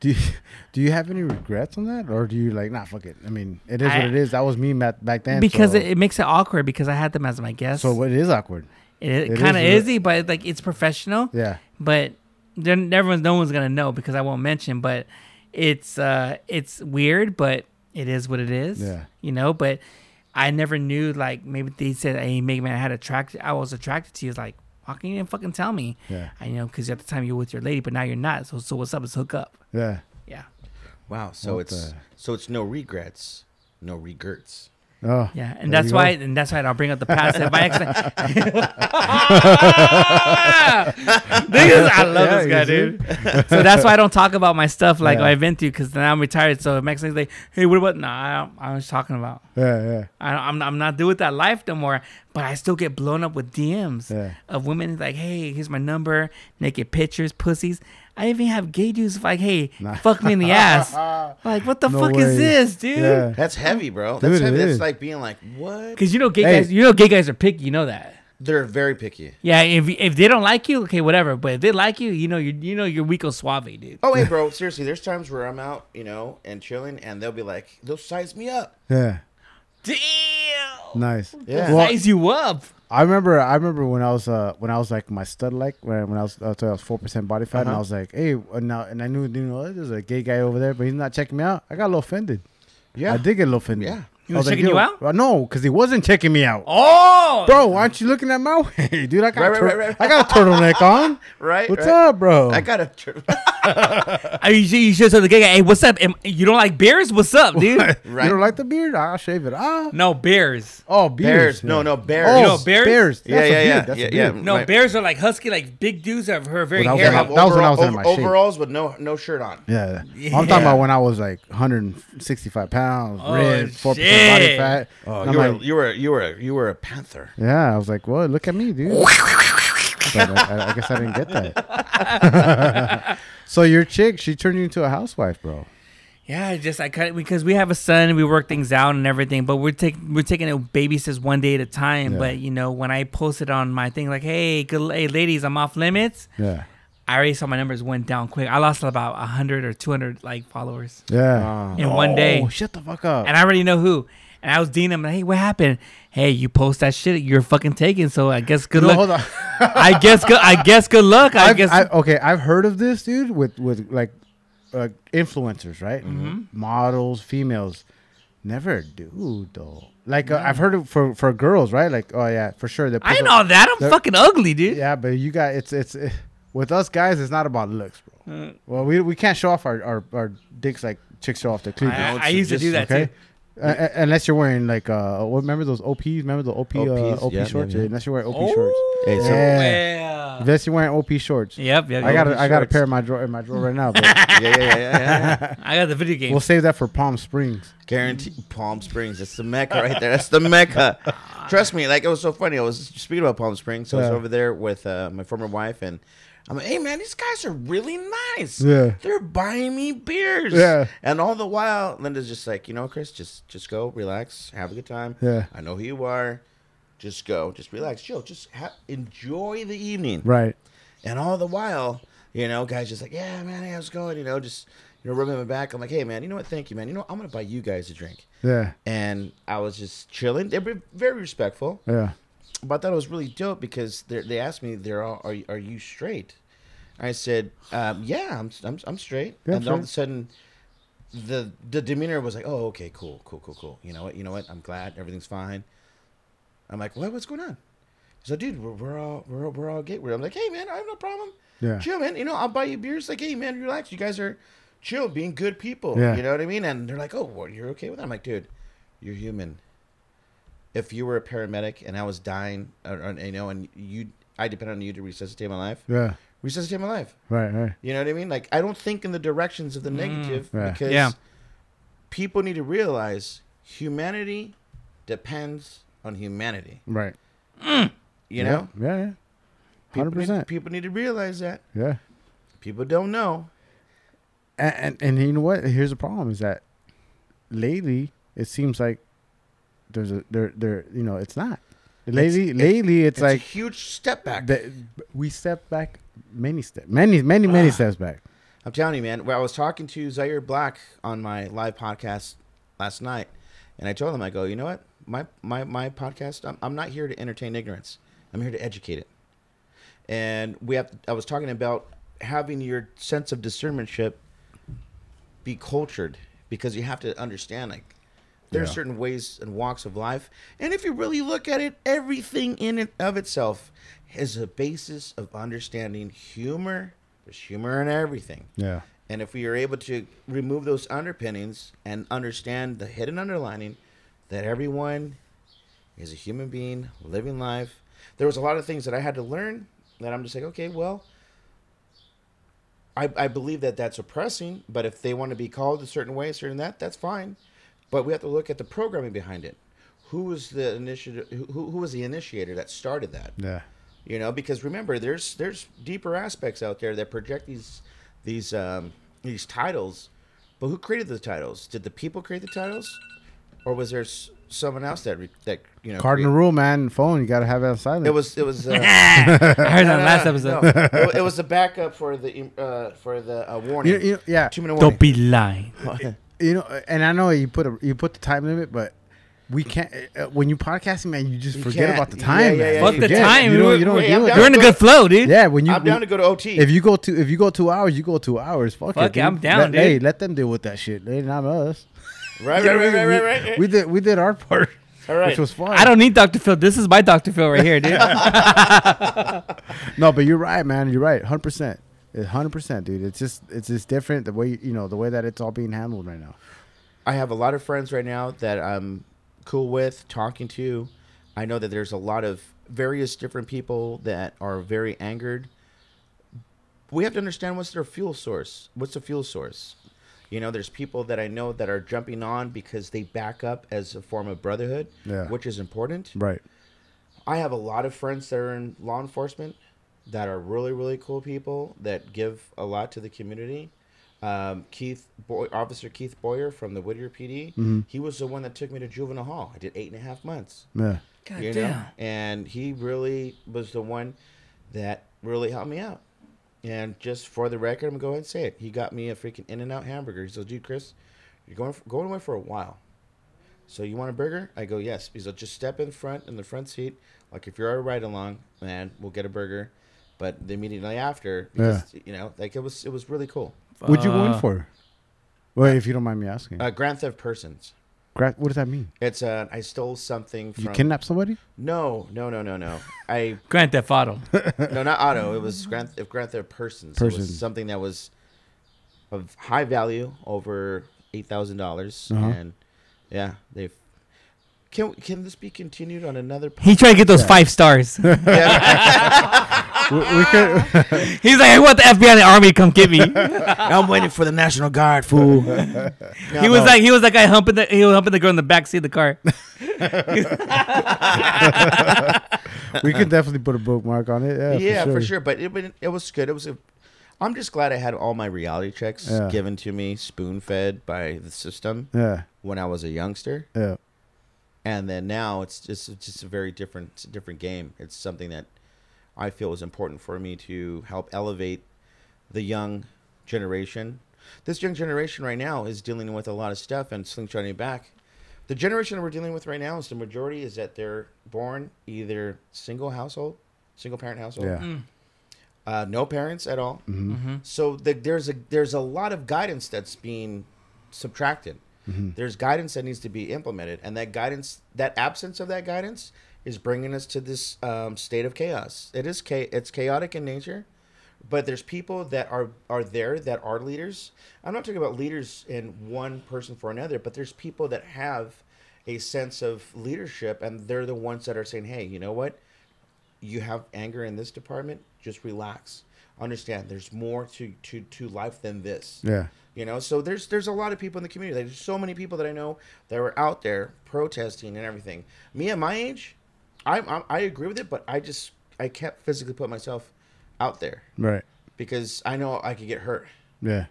Do you, <laughs> do you have any regrets on that, or do you like, nah, fuck it? I mean, it is I- what it is. That was me back back then. because so, it, it makes it awkward because I had them as my guests. so it is awkward. It, it kind of is is, but like it's professional. Yeah. but then everyone's no one's gonna know because I won't mention. But it's uh it's weird, but it is what it is. Yeah. you know. But I never knew like maybe they said, "Hey, Mega Man, I had attracted. I was attracted to you." It's like, why can't you even fucking tell me? Yeah. I know because at the time you were with your lady, but now you're not. So so what's up? Let's hook up. Yeah. Yeah, Wow. So What it's the- so it's no regrets, no regrets. Oh. yeah, and that's why go. and that's why I'll bring up the past. I accident- <laughs> Niggas, I love Yeah, this guy, dude. so that's why I don't talk about my stuff like Yeah. I've been through because now I'm retired. So thing's like, hey, what about? Nah, I I was talking about. Yeah. Yeah. I, I'm I'm not doing that life no more. But I still get blown up with DMs Yeah. of women like, hey, here's my number, naked pictures, pussies. I even have gay dudes like, hey, Nah. fuck me in the ass. <laughs> like, what the No fuck way. is this, dude? Yeah. That's heavy, bro. Dude, That's it heavy. That's is. like being like, what? Because you know, gay Hey. guys, you know, gay guys are picky. You know that. They're very picky. Yeah, if if they don't like you, okay, whatever. But if they like you, you know, you you know, you're Rico Suave, dude. Oh, hey, bro. <laughs> Seriously, there's times where I'm out, you know, and chilling, and they'll be like, they'll size me up. Yeah. Damn. Nice. Yeah. Well, Size you up. I remember. I remember when I was uh when I was like my stud like when when I was uh, I was four percent body fat and I Uh-huh. was like hey and now and I knew you know there's a gay guy over there but he's not checking me out. I got a little offended. Yeah. I did get a little offended. Yeah. He I was checking yo, you out? uh, No, because he wasn't checking me out. Oh, Bro, why aren't you looking at my <laughs> way, dude? I got Right, a tur- right, right. I got a turtleneck <laughs> on. Right? What's right. up, bro? I got a. I, <laughs> you, should- you should tell the gay guy, hey, what's up? Am- You don't like beers? What's up, dude? Right. You don't like the beard? I'll shave it. Ah. no, bears. Oh, Bears. beers. No, no, bears. Oh, You know bears? bears. Yeah, a yeah, yeah, beard. That's yeah, a yeah. beard. No, My- bears are like husky, like big dudes that have very Well, that was hairy. when I- have that was when I was in my shape. overalls with no no shirt on. Yeah. Yeah. I'm talking about when I was like 165 pounds, Oh, ripped, 4% body fat. Oh, you were like, you were you were you were a panther. yeah, I was like, well, look at me, dude. <laughs> I, I guess I didn't get that. <laughs> so your chick, she turned you into a housewife, bro. Yeah, just I cut it because we have a son and we work things out and everything. But we're taking we're taking it baby steps one day at a time. Yeah. But you know, when I posted on my thing like, "Hey, good, hey, ladies, I'm off limits," Yeah. I already saw my numbers went down quick. I lost about hundred or two hundred like followers Yeah. in one day, Oh, shut the fuck up. and I already know who. And I was dealing them "Hey, what happened? Hey, you post that shit, you're fucking taken. So I guess good No, luck. hold on. <laughs> I guess good. I guess good luck. I I've, guess. I, okay, I've heard of this, dude, with with like uh, influencers, right? Mm-hmm. Models, females. Never a dude though. Like uh, I've heard it for for girls, right? Like, oh yeah, for sure. they I put ain't the- all that. I'm fucking ugly, dude. Yeah, but you got it's it's eh, with us guys. It's not about looks, bro. Mm. Well, we we can't show off our our, our dicks like chicks show off their cleavage. I, know, I it's used to do that okay. too. Uh, uh, unless you're wearing like uh, what, remember those OPs? Remember the OP uh, OPs? OP Yeah, shorts? yeah, yeah. Unless you're wearing OP shorts. Hey, so- yeah. Unless you're wearing OP shorts. Yep, yep. I got yep. a, I got a pair in my drawer in my drawer right now. But <laughs> yeah, yeah, yeah, yeah, yeah. <laughs> I got the video game. we'll save that for Palm Springs. Guarantee Palm Springs. That's the mecca right there. That's the mecca. <laughs> Trust me. Like it was so funny. I was speaking about Palm Springs. So I was over there with uh, my former wife, and I'm like, "Hey, man, these guys are really nice. Yeah. they're buying me beers. Yeah. And all the while, Linda's just like, you know, Chris, just just go, relax, have a good time. Yeah. I know who you are. Just go, just relax, chill, just ha- enjoy the evening. Right. And all the while, you know, guys just like, yeah, man, hey, how's it going? You know, just you know, rubbing my back. I'm like, hey, man, you know what? Thank you, man. You know, I'm gonna buy you guys a drink. Yeah. And I was just chilling. They were very respectful, Yeah. But I thought it was really dope because they they asked me, they're all, are you- are you straight? I said, um, yeah, I'm I'm, I'm straight. Yeah, and all of a sudden, the the demeanor was like, oh, okay, cool, cool, cool, cool. You know what? You know what? I'm glad everything's fine. I'm like, what? What's going on? So, dude, we're, we're all we're, we're all gay. We're, I'm like, hey, man, I have no problem. Yeah. Chill, man. You know, I'll buy you beers. Like, hey, man, relax. You guys are chill, being good people. Yeah. You know what I mean? And they're like, oh, well, you're okay with that? I'm like, dude, you're human. If you were a paramedic and I was dying, or, or, you know, and you, I depend on you to resuscitate my life, Yeah. resuscitate my life. Right. Right. You know what I mean? Like, I don't think in the directions of the mm. negative Yeah. because Yeah. people need to realize humanity depends on humanity. Right. <clears throat> You know, Yeah. Yeah. yeah. People Hundred need- percent. People need to realize that. Yeah. People don't know. And, and and you know what? Here's the problem: is that lately it seems like there's a there there you know it's not. Lately, lately it's, It's, like a huge step back. the, we step back many steps, many many many Ah. steps back. I'm telling you, man. Well, I was talking to Zaire Black on my live podcast last night, and I told him, I go, you know what? My my my podcast. I'm, I'm not here to entertain ignorance. I'm here to educate it. And we have. I was talking about having your sense of discernmentship be cultured because you have to understand like there's Yeah. certain ways and walks of life and if you really look at it everything in and of itself is a basis of understanding humor there's humor in everything Yeah, and if we are able to remove those underpinnings and understand the hidden underlining that everyone is a human being living life, there was a lot of things that I had to learn that I'm just like, okay, well, I, I believe that that's oppressing, but if they want to be called a certain way, certain that, that's fine. But we have to look at the programming behind it. Who was the initiative? Who, who was the initiator that started that? yeah, you know because remember there's there's deeper aspects out there that project these these um these titles but who created the titles did the people create the titles or was there s- someone else that re- that you know cardinal create- rule, man. Phone, you gotta have it on silent. it was it was uh, <laughs> I heard no, that no, last no, episode. no. It, it was the backup for the uh for the uh, warning you, you yeah. two minute warning Don't be lying. <laughs> You know, and I know you put a you put the time limit, but we can't. Uh, when you podcasting, man, you just You forget can't. about the time. yeah, man. yeah, You Fuck the forget. time. You don't, you don't I'm with down You're in a good flow, dude. Yeah, when you i'm down to go to ot if you go to if you go two hours, you go two hours. Fuck, Fuck it, dude. I'm down, let, dude. Hey, let them deal with that shit. They not us. right <laughs> right right right right, right, right. We did we did our part, all right which was fun. I don't need Dr. Phil. This is my Dr. Phil right here, dude. <laughs> No, but you're right, man. You're right, hundred percent. Hundred percent, dude. It's just it's just different the way you know the way that it's all being handled right now. I have a lot of friends right now that I'm cool with talking to. I know that there's a lot of various different people that are very angered. We have to understand what's their fuel source. What's the fuel source? You know, there's people that I know that are jumping on because they back up as a form of brotherhood, Yeah. which is important. Right. I have a lot of friends that are in law enforcement that are really, really cool people that give a lot to the community. Um, Keith, Boy, Officer Keith Boyer from the Whittier PD, Mm-hmm. he was the one that took me to juvenile hall. I did eight and a half months. Yeah. God you damn. know, and he really was the one that really helped me out. And just for the record, I'm gonna go ahead and say it. He got me a freaking In-N-Out hamburger. He said, "Dude, Chris, you're going for, going away for a while. So you want a burger?" I go, "Yes." He's like, "Just step in front in the front seat. Like if you're a ride along, man, we'll get a burger." But immediately after, because you know, like it was it was really cool. What'd you go in Uh, for? Well, if you don't mind me asking, Uh, Grand Theft Persons. Gra- what does that mean? It's uh, I stole something from. You kidnapped somebody? No, no, no, no, no. <laughs> I Grand Theft Auto. <laughs> no, not auto. It was Grand, if Grand Theft Persons. It Persons. was something that was of high value over eight thousand dollars, Uh-huh. and yeah, they've. Can can this be continued on another? He tried to get those five stars. <laughs> we, we could, <laughs> <laughs> He's like, I want the FBI and the army to come get me. <laughs> I'm waiting for the National Guard, fool. he was like, he was that guy humping the, he was humping the girl in the back seat of the car. we could definitely put a bookmark on it. Yeah, yeah, for sure. for sure. But it, but it was good. It was. A, I'm just glad I had all my reality checks Yeah. given to me, spoon fed by the system Yeah, when I was a youngster, yeah, and then now it's just it's just a very different it's a different game. It's something that I feel is important for me to help elevate the young generation. This young generation right now is dealing with a lot of stuff and slingshotting back. The generation that we're dealing with right now is the majority is that they're born either single household, single parent household, yeah. uh, no parents at all. Mm-hmm. So the, there's a there's a lot of guidance that's being subtracted. Mm-hmm. There's guidance that needs to be implemented, and that guidance, that absence of that guidance, is bringing us to this um, state of chaos. It is cha- it's chaotic in nature, but there's people that are are there that are leaders. I'm not talking about leaders in one person for another, but there's people that have a sense of leadership, and they're the ones that are saying, "Hey, you know what? you have anger in this department, just relax. Understand there's more to, to, to life than this. Yeah. You know, so there's there's a lot of people in the community. There's so many people that I know that were out there protesting and everything. Me at my age, I I, I agree with it, but I just I can't physically put myself out there Right. because I know I could get hurt, Yeah.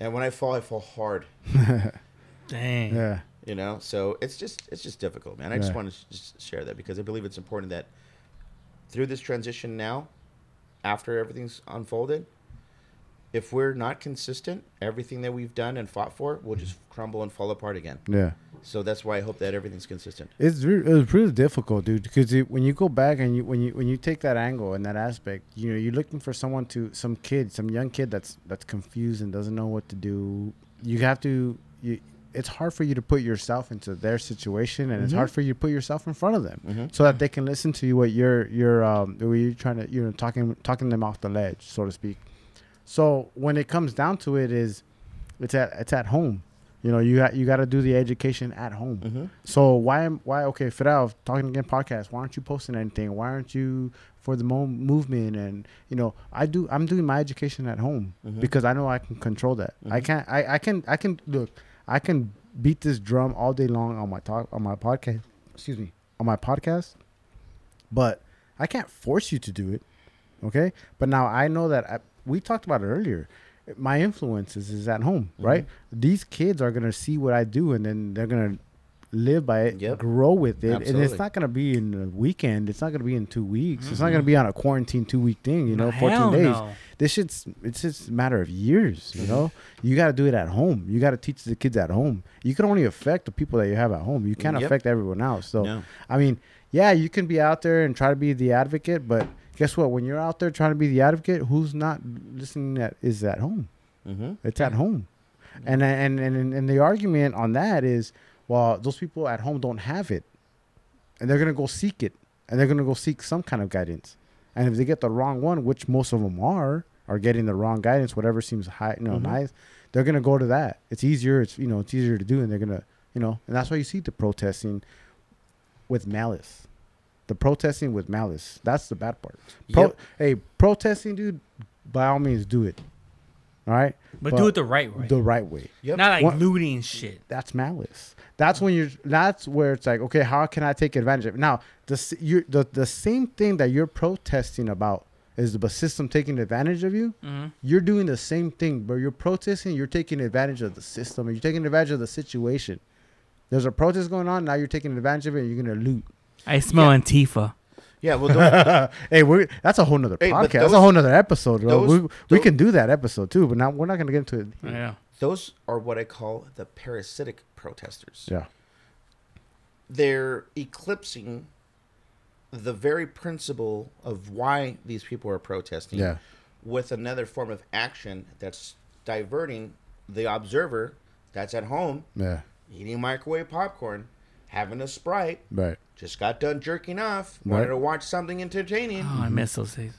and when I fall, I fall hard. <laughs> Dang. Yeah. You know, so it's just it's just difficult, man. I just Yeah. want to just share that because I believe it's important that through this transition now, after everything's unfolded, if we're not consistent, everything that we've done and fought for will just crumble and fall apart again. Yeah. So that's why I hope that everything's consistent. It's re- it was really difficult, dude, because it, when you go back and you when you when you take that angle and that aspect, you know, you're looking for someone to some kid, some young kid that's that's confused and doesn't know what to do. You have to. You, it's hard for you to put yourself into their situation, and it's hard for you to put yourself in front of them, Mhm. so that they can listen to you. What you're you're um what you're trying to you know talking talking them off the ledge, so to speak. So when it comes down to it, is it's at it's at home. You know, you got you got to do the education at home. Mm-hmm. So why am why okay Fidel talking again podcast? Why aren't you posting anything? Why aren't you for the mo- movement? And you know, I do. I'm doing my education at home Mhm. because I know I can control that. I Mhm. can't. I, I can. I can look. I can beat this drum all day long on my talk on my podcast. Excuse me, on my podcast. But I can't force you to do it. Okay. But now I know that I, we talked about it earlier. My influences is at home, Mhm. right? These kids are gonna see what I do, and then they're gonna live by it, Yep. grow with it, and it's not gonna be in a weekend. It's not gonna be in two weeks. It's not gonna be on a quarantine two week thing. You know, fourteen Hell days. no. This shit's it's just a matter of years. You Mhm. know, you got to do it at home. You got to teach the kids at home. You can only affect the people that you have at home. You can't Yep. affect everyone else. So, No. I mean, yeah, you can be out there and try to be the advocate, but guess what? When you're out there trying to be the advocate, who's not listening? That is at home. Mm-hmm. It's at home. And and and and the argument on that is, well, those people at home don't have it, and they're gonna go seek it, and they're gonna go seek some kind of guidance. And if they get the wrong one, which most of them are, are getting the wrong guidance, whatever seems high, you know, Mhm. nice, they're gonna go to that. It's easier. It's you know, it's easier to do, and they're gonna, you know, and that's why you see the protesting with malice. The protesting with malice. That's the bad part. Pro- Yep. Hey, protesting, dude. By all means, do it. All right, But, But do it the right way. the right way. Yep. Not like What- looting shit. That's malice. That's when you're. That's where it's like, okay, how can I take advantage of it? Now, the s- you the the same thing that you're protesting about is the system taking advantage of you. hmm You're doing the same thing, but you're protesting. You're taking advantage of the system. and You're taking advantage of the situation. There's a protest going on. Now you're taking advantage of it. and You're gonna loot. I smell Antifa. Yeah. Well, those, <laughs> hey, we that's a whole nother Hey, podcast. but that's a whole nother episode. Bro. those- we we those- can do that episode too, but now we're not gonna get into it. Yeah. those are what I call the parasitic protesters. Yeah. they're eclipsing the very principle of why these people are protesting Yeah. with another form of action that's diverting the observer that's at home Yeah. eating microwave popcorn, having a Sprite, Right. just got done jerking off, wanted Right. to watch something entertaining. Oh, I miss those days.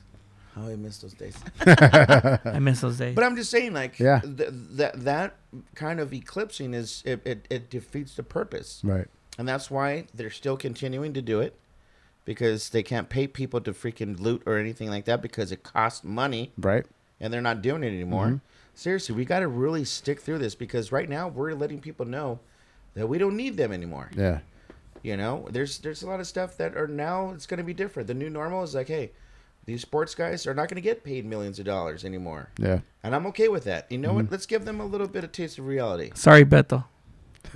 Oh, I miss those days. <laughs> I miss those days. But I'm just saying, like, Yeah. th- that that kind of eclipsing is it, it, it defeats the purpose, right. and that's why they're still continuing to do it because they can't pay people to freaking loot or anything like that because it costs money, Right. and they're not doing it anymore. Mhm. Seriously, we got to really stick through this because right now we're letting people know that we don't need them anymore. Yeah. You know, there's there's a lot of stuff that are now it's going to be different. The new normal is like, hey, these sports guys are not going to get paid millions of dollars anymore, Yeah. and I'm okay with that. You know Mm-hmm. what? Let's give them a little bit of taste of reality. Sorry, Beto. <laughs>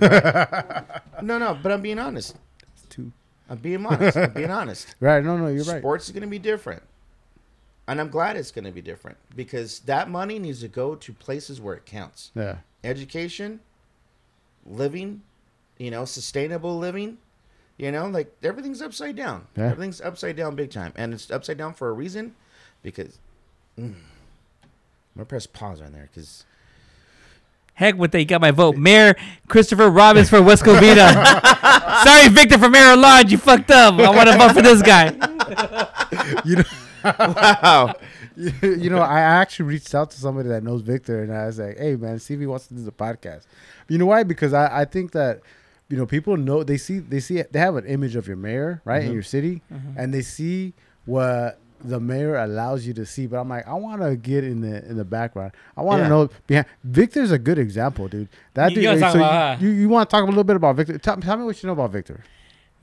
No, no, but I'm being honest. Two. I'm being honest. I'm being <laughs> honest. Right. No, no, you're right. Sports is going to be different, and I'm glad it's going to be different because that money needs to go to places where it counts. Yeah. Education, living, you know, sustainable living. You know, like everything's upside down. Yeah. Everything's upside down big time, and it's upside down for a reason. Because mm, I'm gonna press pause on there because Heck with that, you got my vote. Mayor Christopher Robbins for West Covina. <laughs> Sorry, Victor from Arrow Lodge, you fucked up. I want to vote for this guy. <laughs> You know, wow, <laughs> you, you know, I actually reached out to somebody that knows Victor, and I was like, "Hey, man, see if he wants to do the podcast." You know why? Because I, I think that you know people know they see they see they have an image of your mayor right in Mhm. your city, and they see what the mayor allows you to see. But I'm like, I want to get in the in the background. I want to Yeah. know behind. Victor's a good example, dude. That You dude. so you, you, you want to talk a little bit about Victor? Tell, tell me what you know about Victor.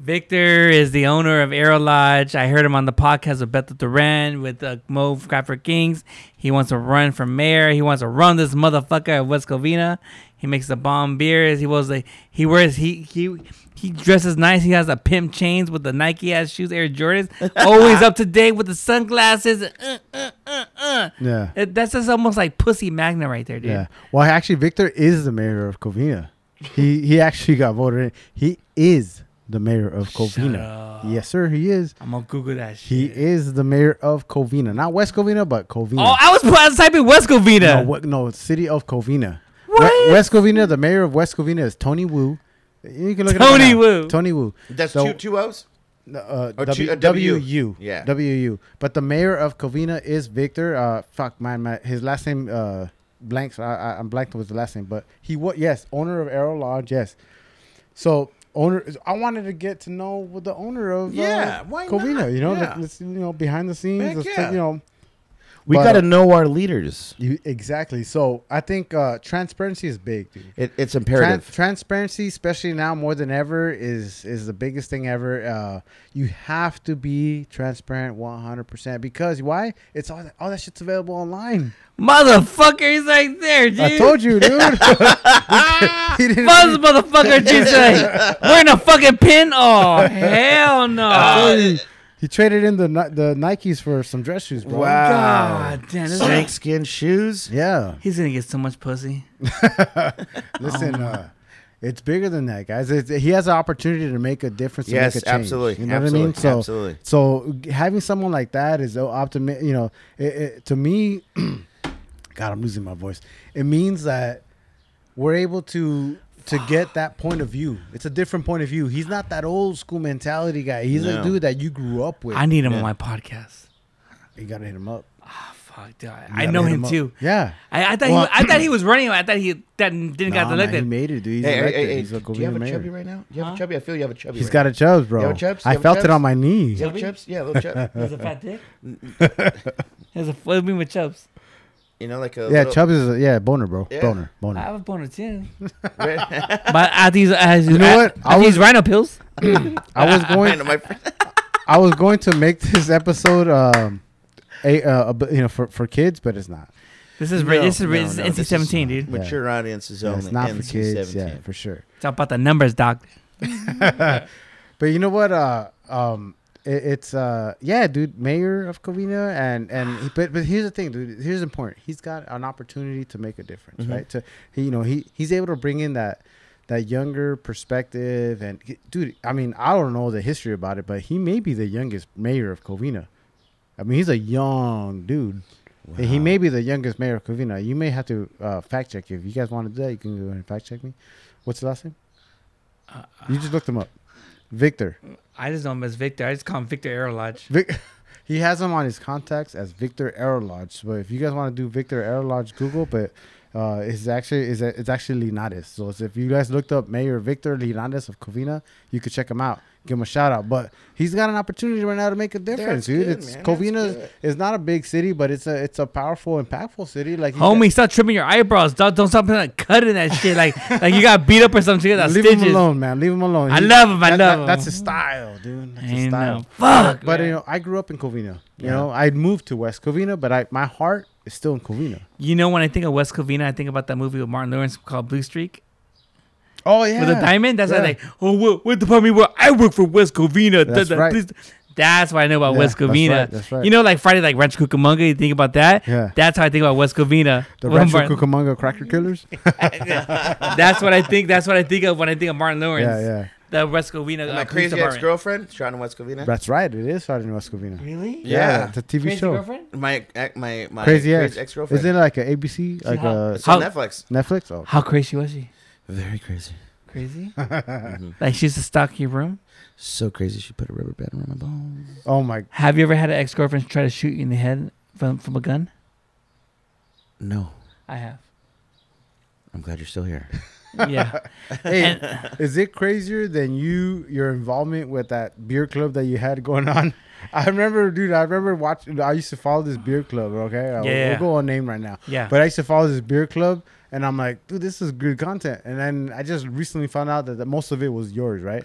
Victor is the owner of Arrow Lodge. I heard him on the podcast with Beto Duran with uh, Mo Crawford Kings. He wants to run for mayor. He wants to run this motherfucker at West Covina. He makes the bomb beers. He was like he wears he he he dresses nice. He has the pimp chains with the Nike ass shoes, Air Jordans. <laughs> Always up to date with the sunglasses. Uh, uh, uh, uh. Yeah. It, that's just almost like pussy magna right there, dude. Yeah. Well, actually, Victor is the mayor of Covina. He he actually got voted in. He is the mayor of Covina. up. Yes, sir. He is. I'm gonna Google that Shit. He is the mayor of Covina, not West Covina, but Covina. Oh, I was, I was typing West Covina. no, what, no, city of Covina. We- What? West Covina. The mayor of West Covina is Tony Wu. You can look at Tony Wu. Tony Wu. that's So- two two O's. Uh, Or w, two- uh, W. WU. Yeah. WU. But the mayor of Covina is Victor. Uh, fuck, man, my, his last name uh blanks. I, I, I'm blanked with the last name, but he was yes, owner of Arrow Lodge. Yes. So owner, I wanted to get to know what the owner of Yeah, uh, why Covina. not? You know, Yeah. like, you know behind the scenes. Yeah. You know, We got to know our leaders. you exactly. So I think uh transparency is big, dude. It, it's Tran- imperative. transparency, especially now more than ever, is is the biggest thing ever. Uh, you have to be transparent, one hundred percent. Because why? It's all that, all that shit's available online. Motherfucker, he's right there, dude. I told you, dude. <laughs> he didn't. Buzz, motherfucker, Jesus. <laughs> We're in a fucking pin. Oh, hell no. I told you. He traded in the the Nikes for some dress shoes, bro. Wow. God damn. This Snake is, skin shoes. Yeah. he's going to get so much pussy. <laughs> Listen, Oh. uh, it's bigger than that, guys. It's, he has an opportunity to make a difference. To Yes, make a change. absolutely. You know absolutely. what I mean? So, absolutely. So having someone like that is optimistic. You know, it, it, to me, <clears throat> God, I'm losing my voice. It means that we're able to to get that point of view. It's a different point of view. He's not that old school mentality guy. He's a No. dude that you grew up with. I need him Yeah. on my podcast. you gotta hit him up. Oh, fuck, dude. I, You I gotta know hit him up. too. Yeah. I, I thought Well- he, I thought he <clears throat> was running. I thought he that didn't Nah, got man, elected. he made it, dude. He's Hey, hey, elected. hey, hey, He's a do you have a Covina chubby right now? You have Huh? a chubby? I feel you have a chubby. He's right got a chubs, bro. You have a chubs? You I have a felt it chubs? on my knee. You have chubs? Yeah, a little chub. He has a fat dick. <laughs> He has a what do you mean with chubs. You know, like a Yeah, little, chubs is a, yeah boner, bro. Yeah. Boner, I have a boner too. Right? <laughs> But at these, as You know what? I At these was- rhino pills. <clears throat> I was <laughs> going. my. I was going to make this episode um, a, uh, a you know for, for kids, but it's not. This is No, this is no, this is no, NC this seventeen, not. dude. Yeah. Mature audiences Yeah, only. it's not for kids. 17. Yeah, for sure. It's all about the numbers, doc. <laughs> But you know what? Uh, um, it, it's uh, yeah, dude, mayor of Covina, and and he, but but here's the thing, dude. Here's important. He's got an opportunity to make a difference, Mhm. right? To he, you know, he he's able to bring in that that younger perspective, and dude, I mean, I don't know the history about it, but he may be the youngest mayor of Covina. I mean, he's a young dude. And He may be the youngest mayor of Covina. You may have to uh, fact check if you guys want to do that. You can go and fact check me. What's the last name? Uh, You just looked him up. Victor. I just know him as Victor. I just call him Victor Arrow Lodge. Vic- <laughs> he has him on his contacts as Victor Arrow Lodge. But if you guys want to do Victor Arrow Lodge, Google. But uh, it's actually is it's actually Linares. So it's- if you guys looked up Mayor Victor Linares of Covina, you could check him out. Give him a shout out. But he's got an opportunity right now to make a difference, That's dude. good, it's man. Covina is not a big city, but it's a it's a powerful, impactful city. Like you Homie, stop trimming your eyebrows. Don't, don't stop like, cutting that shit like <laughs> like you got beat up or something. That Leave stitches. him alone, man. Leave him alone. I He- love him, I that- love that- him. That's his style, dude. That's his style. know. Fuck. But man. you know, I grew up in Covina. You Yeah. know, I moved to West Covina, but I my heart is still in Covina. You know, when I think of West Covina, I think about that movie with Martin Lawrence called Blue Streak Oh yeah, with a diamond. That's Yeah. why like, oh, what, what department? Well, I work for West Covina. That's Da- da- right. please- That's what I know about Yeah, West that's Covina. right, that's right. You know, like Friday, like Rancho Cucamonga. You think about that? Yeah. That's how I think about West Covina. The When Rancho Martin- Cucamonga cracker killers. <laughs> That's what I think. That's what I think of when I think of Martin Lawrence. yeah, yeah. The West Covina. And uh, my police crazy ex girlfriend, shot in West Covina. That's right. It is starting in West Covina. Really? Yeah. it's a TV Crazy show. girlfriend? My ex- my my Crazy ex. ex girlfriend. Is it like an ABC, like how- a It's on How- Netflix. Netflix? Oh, How crazy was she? Very crazy. Crazy? <laughs> Mhm. like she used to stalk your room? So crazy. She put a rubber band around my bones. oh my. Have you ever had an ex girlfriend try to shoot you in the head from from a gun? No, I have. I'm glad you're still here. <laughs> Yeah. <laughs> Hey, And- is it crazier than you your involvement with that beer club that you had going on? I remember, dude. I remember watching. I used to follow this beer club. Okay, I will- Yeah. we'll go on name right now. yeah. But I used to follow this beer club, and I'm like, dude, this is good content. And then I just recently found out that, that most of it was yours, right?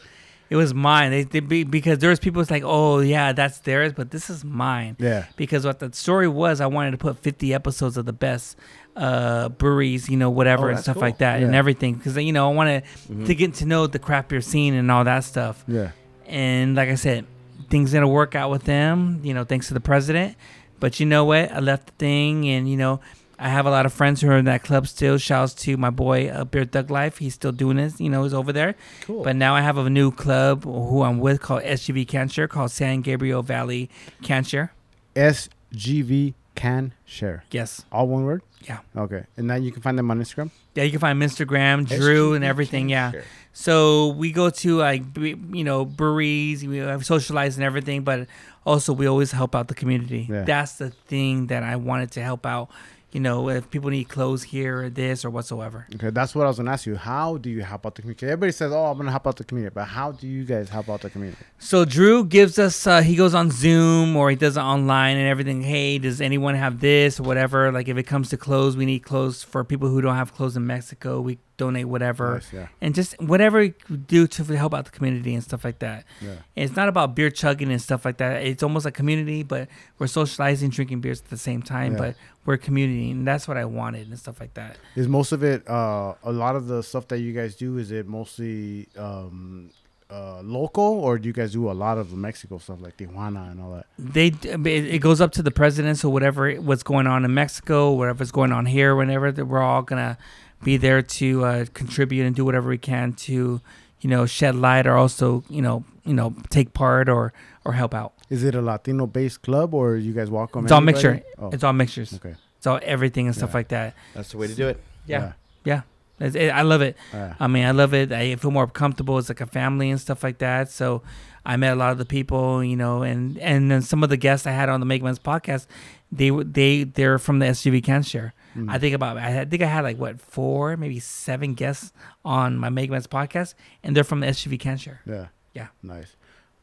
It was mine. They, they be, because there was people was like, oh yeah, that's theirs, but this is mine. Yeah. Because what the story was, I wanted to put 50 episodes of the best uh, breweries, you know, whatever Oh, and stuff cool. like that, and everything. Because you know, I wanted Mhm. to get to know the craft beer scene and all that stuff. Yeah. And like I said, things gonna work out with them, you know, thanks to the president. But you know what? I left the thing, and you know, I have a lot of friends who are in that club still. Shouts to my boy uh, Beer Thug Life. He's still doing this. You know, he's over there. Cool. But now I have a new club who I'm with called SGV Can Share, called San Gabriel Valley Can Share. SGV can share. Yes. All one word. Yeah. Okay. And then you can find them on Instagram. Yeah, you can find Instagram, Drew, and everything. Yeah. Sure. So we go to like you know breweries, we have socialized and everything, but also we always help out the community. Yeah. That's the thing that I wanted to help out. You know, if people need clothes here or this or whatsoever. Okay, that's what I was gonna ask you. How do you help out the community? Everybody says, "Oh, I'm gonna help out the community," but how do you guys help out the community? So Drew gives us uh, he goes on Zoom or he does it online and everything. Hey, does anyone have this or whatever? Like if it comes to clothes, we need clothes for people who don't have clothes in Mexico. We donate whatever. Nice, yeah, And just whatever we do to help out the community and stuff like that. yeah. And it's not about beer chugging and stuff like that. It's almost like community, but we're socializing, drinking beers at the same time. Yeah. But we're a community, and that's what I wanted and stuff like that. Is most of it uh, a lot of the stuff that you guys do? Is it mostly um, uh, local, or do you guys do a lot of the Mexico stuff like Tijuana and all that? They it it goes up to the president, so whatever what's going on in Mexico, whatever's going on here, whenever we're all gonna be there to uh, contribute and do whatever we can to, you know, shed light or also you know you know take part or or help out. Is it a Latino-based club, or you guys welcome? It's all mixture. Oh, It's all mixtures. okay. It's all everything and stuff Yeah. like that. That's the way to do it. Yeah, yeah. It's, it, I love it. Yeah. I mean, I love it. I feel more comfortable. It's like a family and stuff like that. So I met a lot of the people, you know, and and then some of the guests I had on the Make Men's podcast, they were- they they're from the SGV Can Share. Mm. I think about I think I had like what four, maybe seven guests on my Make Men's podcast, and they're from the SGV Can Share. Yeah. Yeah. Nice.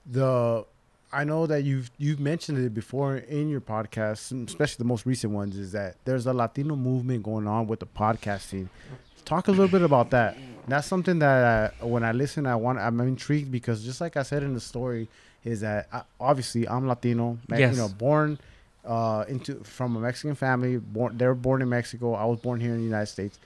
The I know that you've you've mentioned it before in your podcast, especially the most recent ones, is that there's a Latino movement going on with the podcasting. Talk a little bit about that. That's something that uh, when I listen, I want I'm intrigued because just like I said in the story, is that I, obviously I'm Latino, Yes. you know, born uh, into from a Mexican family. Born, they were born in Mexico. I was born here in the United States.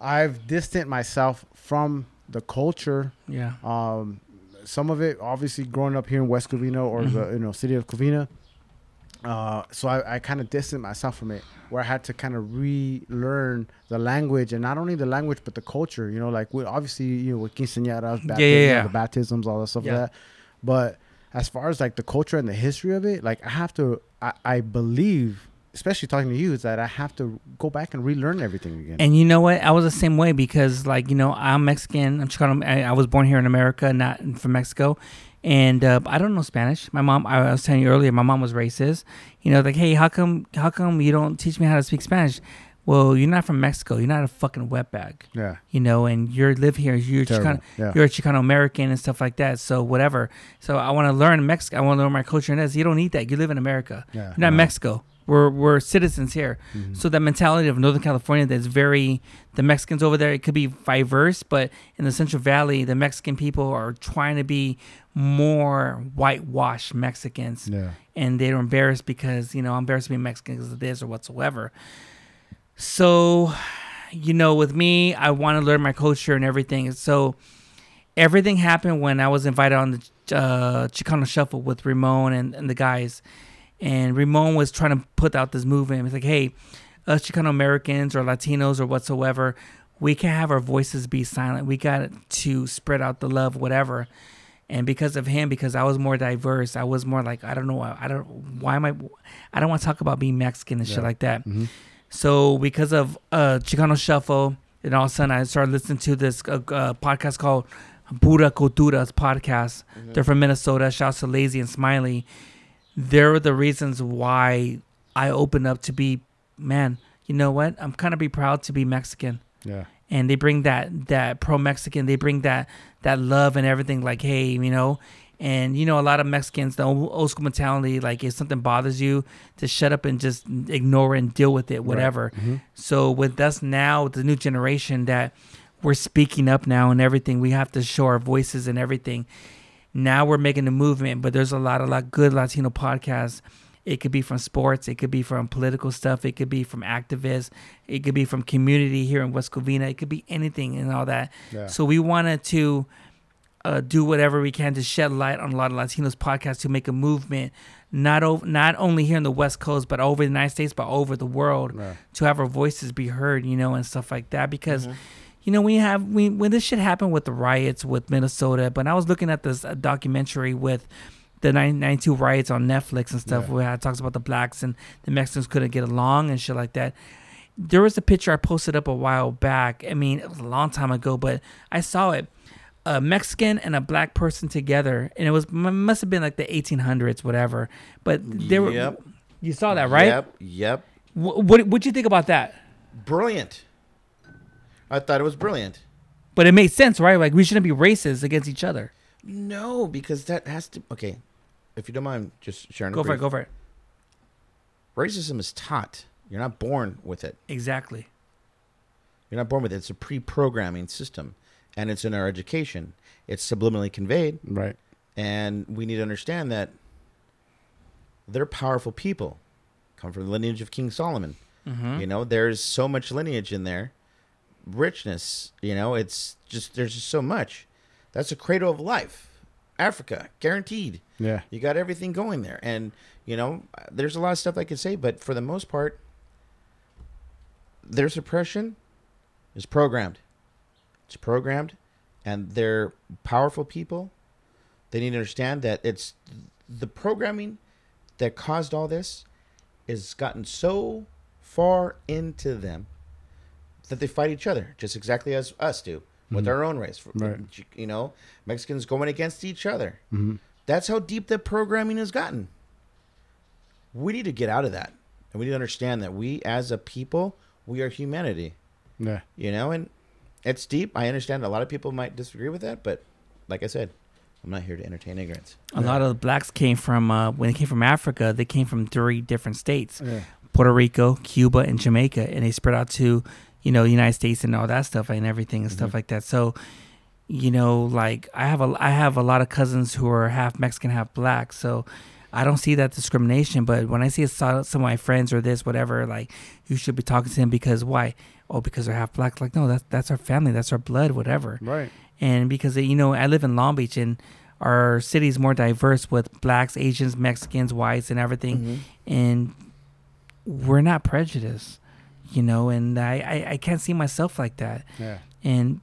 I've distanced myself from the culture Yeah, um, some of it, obviously, growing up here in West Covina or the you know city of Covina. Uh, so I, I kind of distanced myself from it, where I had to kind of relearn the language and not only the language but the culture. You know, like with obviously you know with quinceañeras, baptisms, yeah, yeah. the baptisms, all that stuff Yeah. like that. But as far as like the culture and the history of it, like I have to, I, I believe especially talking to you, is that I have to go back and relearn everything again. And you know what? I was the same way because, like, you know, I'm Mexican. I'm Chicano. I, I was born here in America, not from Mexico. And uh, I don't know Spanish. My mom, I was telling you earlier, my mom was racist. You know, like, hey, how come, how come you don't teach me how to speak Spanish? Well, you're not from Mexico. You're not a fucking wetbag. yeah, You know, and you live here. You're Terrible. Chicano, Yeah. you're a Chicano American and stuff like that. So whatever. So I want to learn Mexico. I want to learn my culture and this. You don't need that. You live in America. yeah, You're not no. Mexico. We're we're citizens here. Mhm. So that mentality of Northern California that's very the Mexicans over there, it could be diverse, but in the Central Valley, the Mexican people are trying to be more whitewashed Mexicans Yeah, and they're embarrassed because, you know, I'm embarrassed to be Mexican because of this or whatsoever. So, you know, with me, I want to learn my culture and everything. So everything happened when I was invited on the uh, Chicano Shuffle with Ramon and, and the guys. And Ramon was trying to put out this movement. It's like, hey, us Chicano Americans or Latinos or whatsoever, we can't have our voices be silent. We got to spread out the love, whatever. And because of him, because I was more diverse, I was more like, I don't know, I don't, why am I, I don't want to talk about being Mexican and shit like that. Mhm. So because of uh, Chicano Shuffle, and all of a sudden I started listening to this uh, uh, podcast called Pura Culturas podcast. They're from Minnesota. Shouts to Lazy and Smiley. They're the reasons why I opened up to be, man. You know what? I'm kind of be proud to be Mexican yeah, and they bring that that pro Mexican. They bring that that love and everything. Like, hey, you know, and you know, a lot of Mexicans, the old, school mentality, like if something bothers you, to shut up and just ignore it and deal with it, whatever. Mhm. So with us now, the new generation that we're speaking up now and everything, we have to show our voices and everything. Now we're making a movement, but there's a lot of like good Latino podcasts. It could be from sports, it could be from political stuff, it could be from activists, it could be from community here in West Covina, it could be anything and all that. yeah. So we wanted to uh, do whatever we can to shed light on a lot of Latinos podcasts to make a movement, not over, not only here in the West Coast, but over the United States, but over the world, yeah. to have our voices be heard, you know, and stuff like that. Because Mhm. you know, we have we when this shit happened with the riots with Minnesota, but I was looking at this uh, documentary with the 992 riots on Netflix and stuff Yeah. where it talks about the blacks and the Mexicans couldn't get along and shit like that. There was a picture I posted up a while back. I mean, it was a long time ago, but I saw it. A Mexican and a black person together, and it was must have been like the 1800s, whatever. But they were. Yep. You saw that, right? Yep. Yep. What What'd you think about that? Brilliant. I thought it was brilliant. But it made sense, right? Like we shouldn't be racist against each other. No, because that has to. Okay, if you don't mind, just sharing. Go for it. Go for it. Racism is taught. You're not born with it. Exactly. You're not born with it. It's a pre-programming system, and it's in our education. It's subliminally conveyed, Right. and we need to understand that they're powerful people, come from the lineage of King Solomon. Mm-hmm. You know, there's so much lineage in there, richness. You know, it's just there's just so much. That's a cradle of life. Africa, guaranteed. Yeah. You got everything going there, and you know, there's a lot of stuff I could say, but for the most part, their suppression is programmed. It's programmed, and they're powerful people. They need to understand that it's the programming that caused all this has gotten so far into them that they fight each other, just exactly as us do with Mhm. our own race. Right. You know, Mexicans going against each other. hmm That's how deep the programming has gotten. We need to get out of that. And we need to understand that we as a people, we are humanity. Yeah. You know, and it's deep. I understand a lot of people might disagree with that, but like I said, I'm not here to entertain ignorance. A lot of the blacks came from uh, when they came from Africa. They came from three different states: Yeah. Puerto Rico, Cuba, and Jamaica, and they spread out to, you know, United States and all that stuff and everything and stuff Mhm. like that. So, you know, like I have a I have a lot of cousins who are half Mexican, half black. So. I don't see that discrimination, but when I see some some of my friends or this, whatever, like you should be talking to them because why? Oh, because they're half black. Like no, that's that's our family, that's our blood, whatever. Right. and because you know I live in Long Beach and our city is more diverse with blacks, Asians, Mexicans, whites, and everything, and we're not prejudiced, you know. And I, I I can't see myself like that, Yeah. and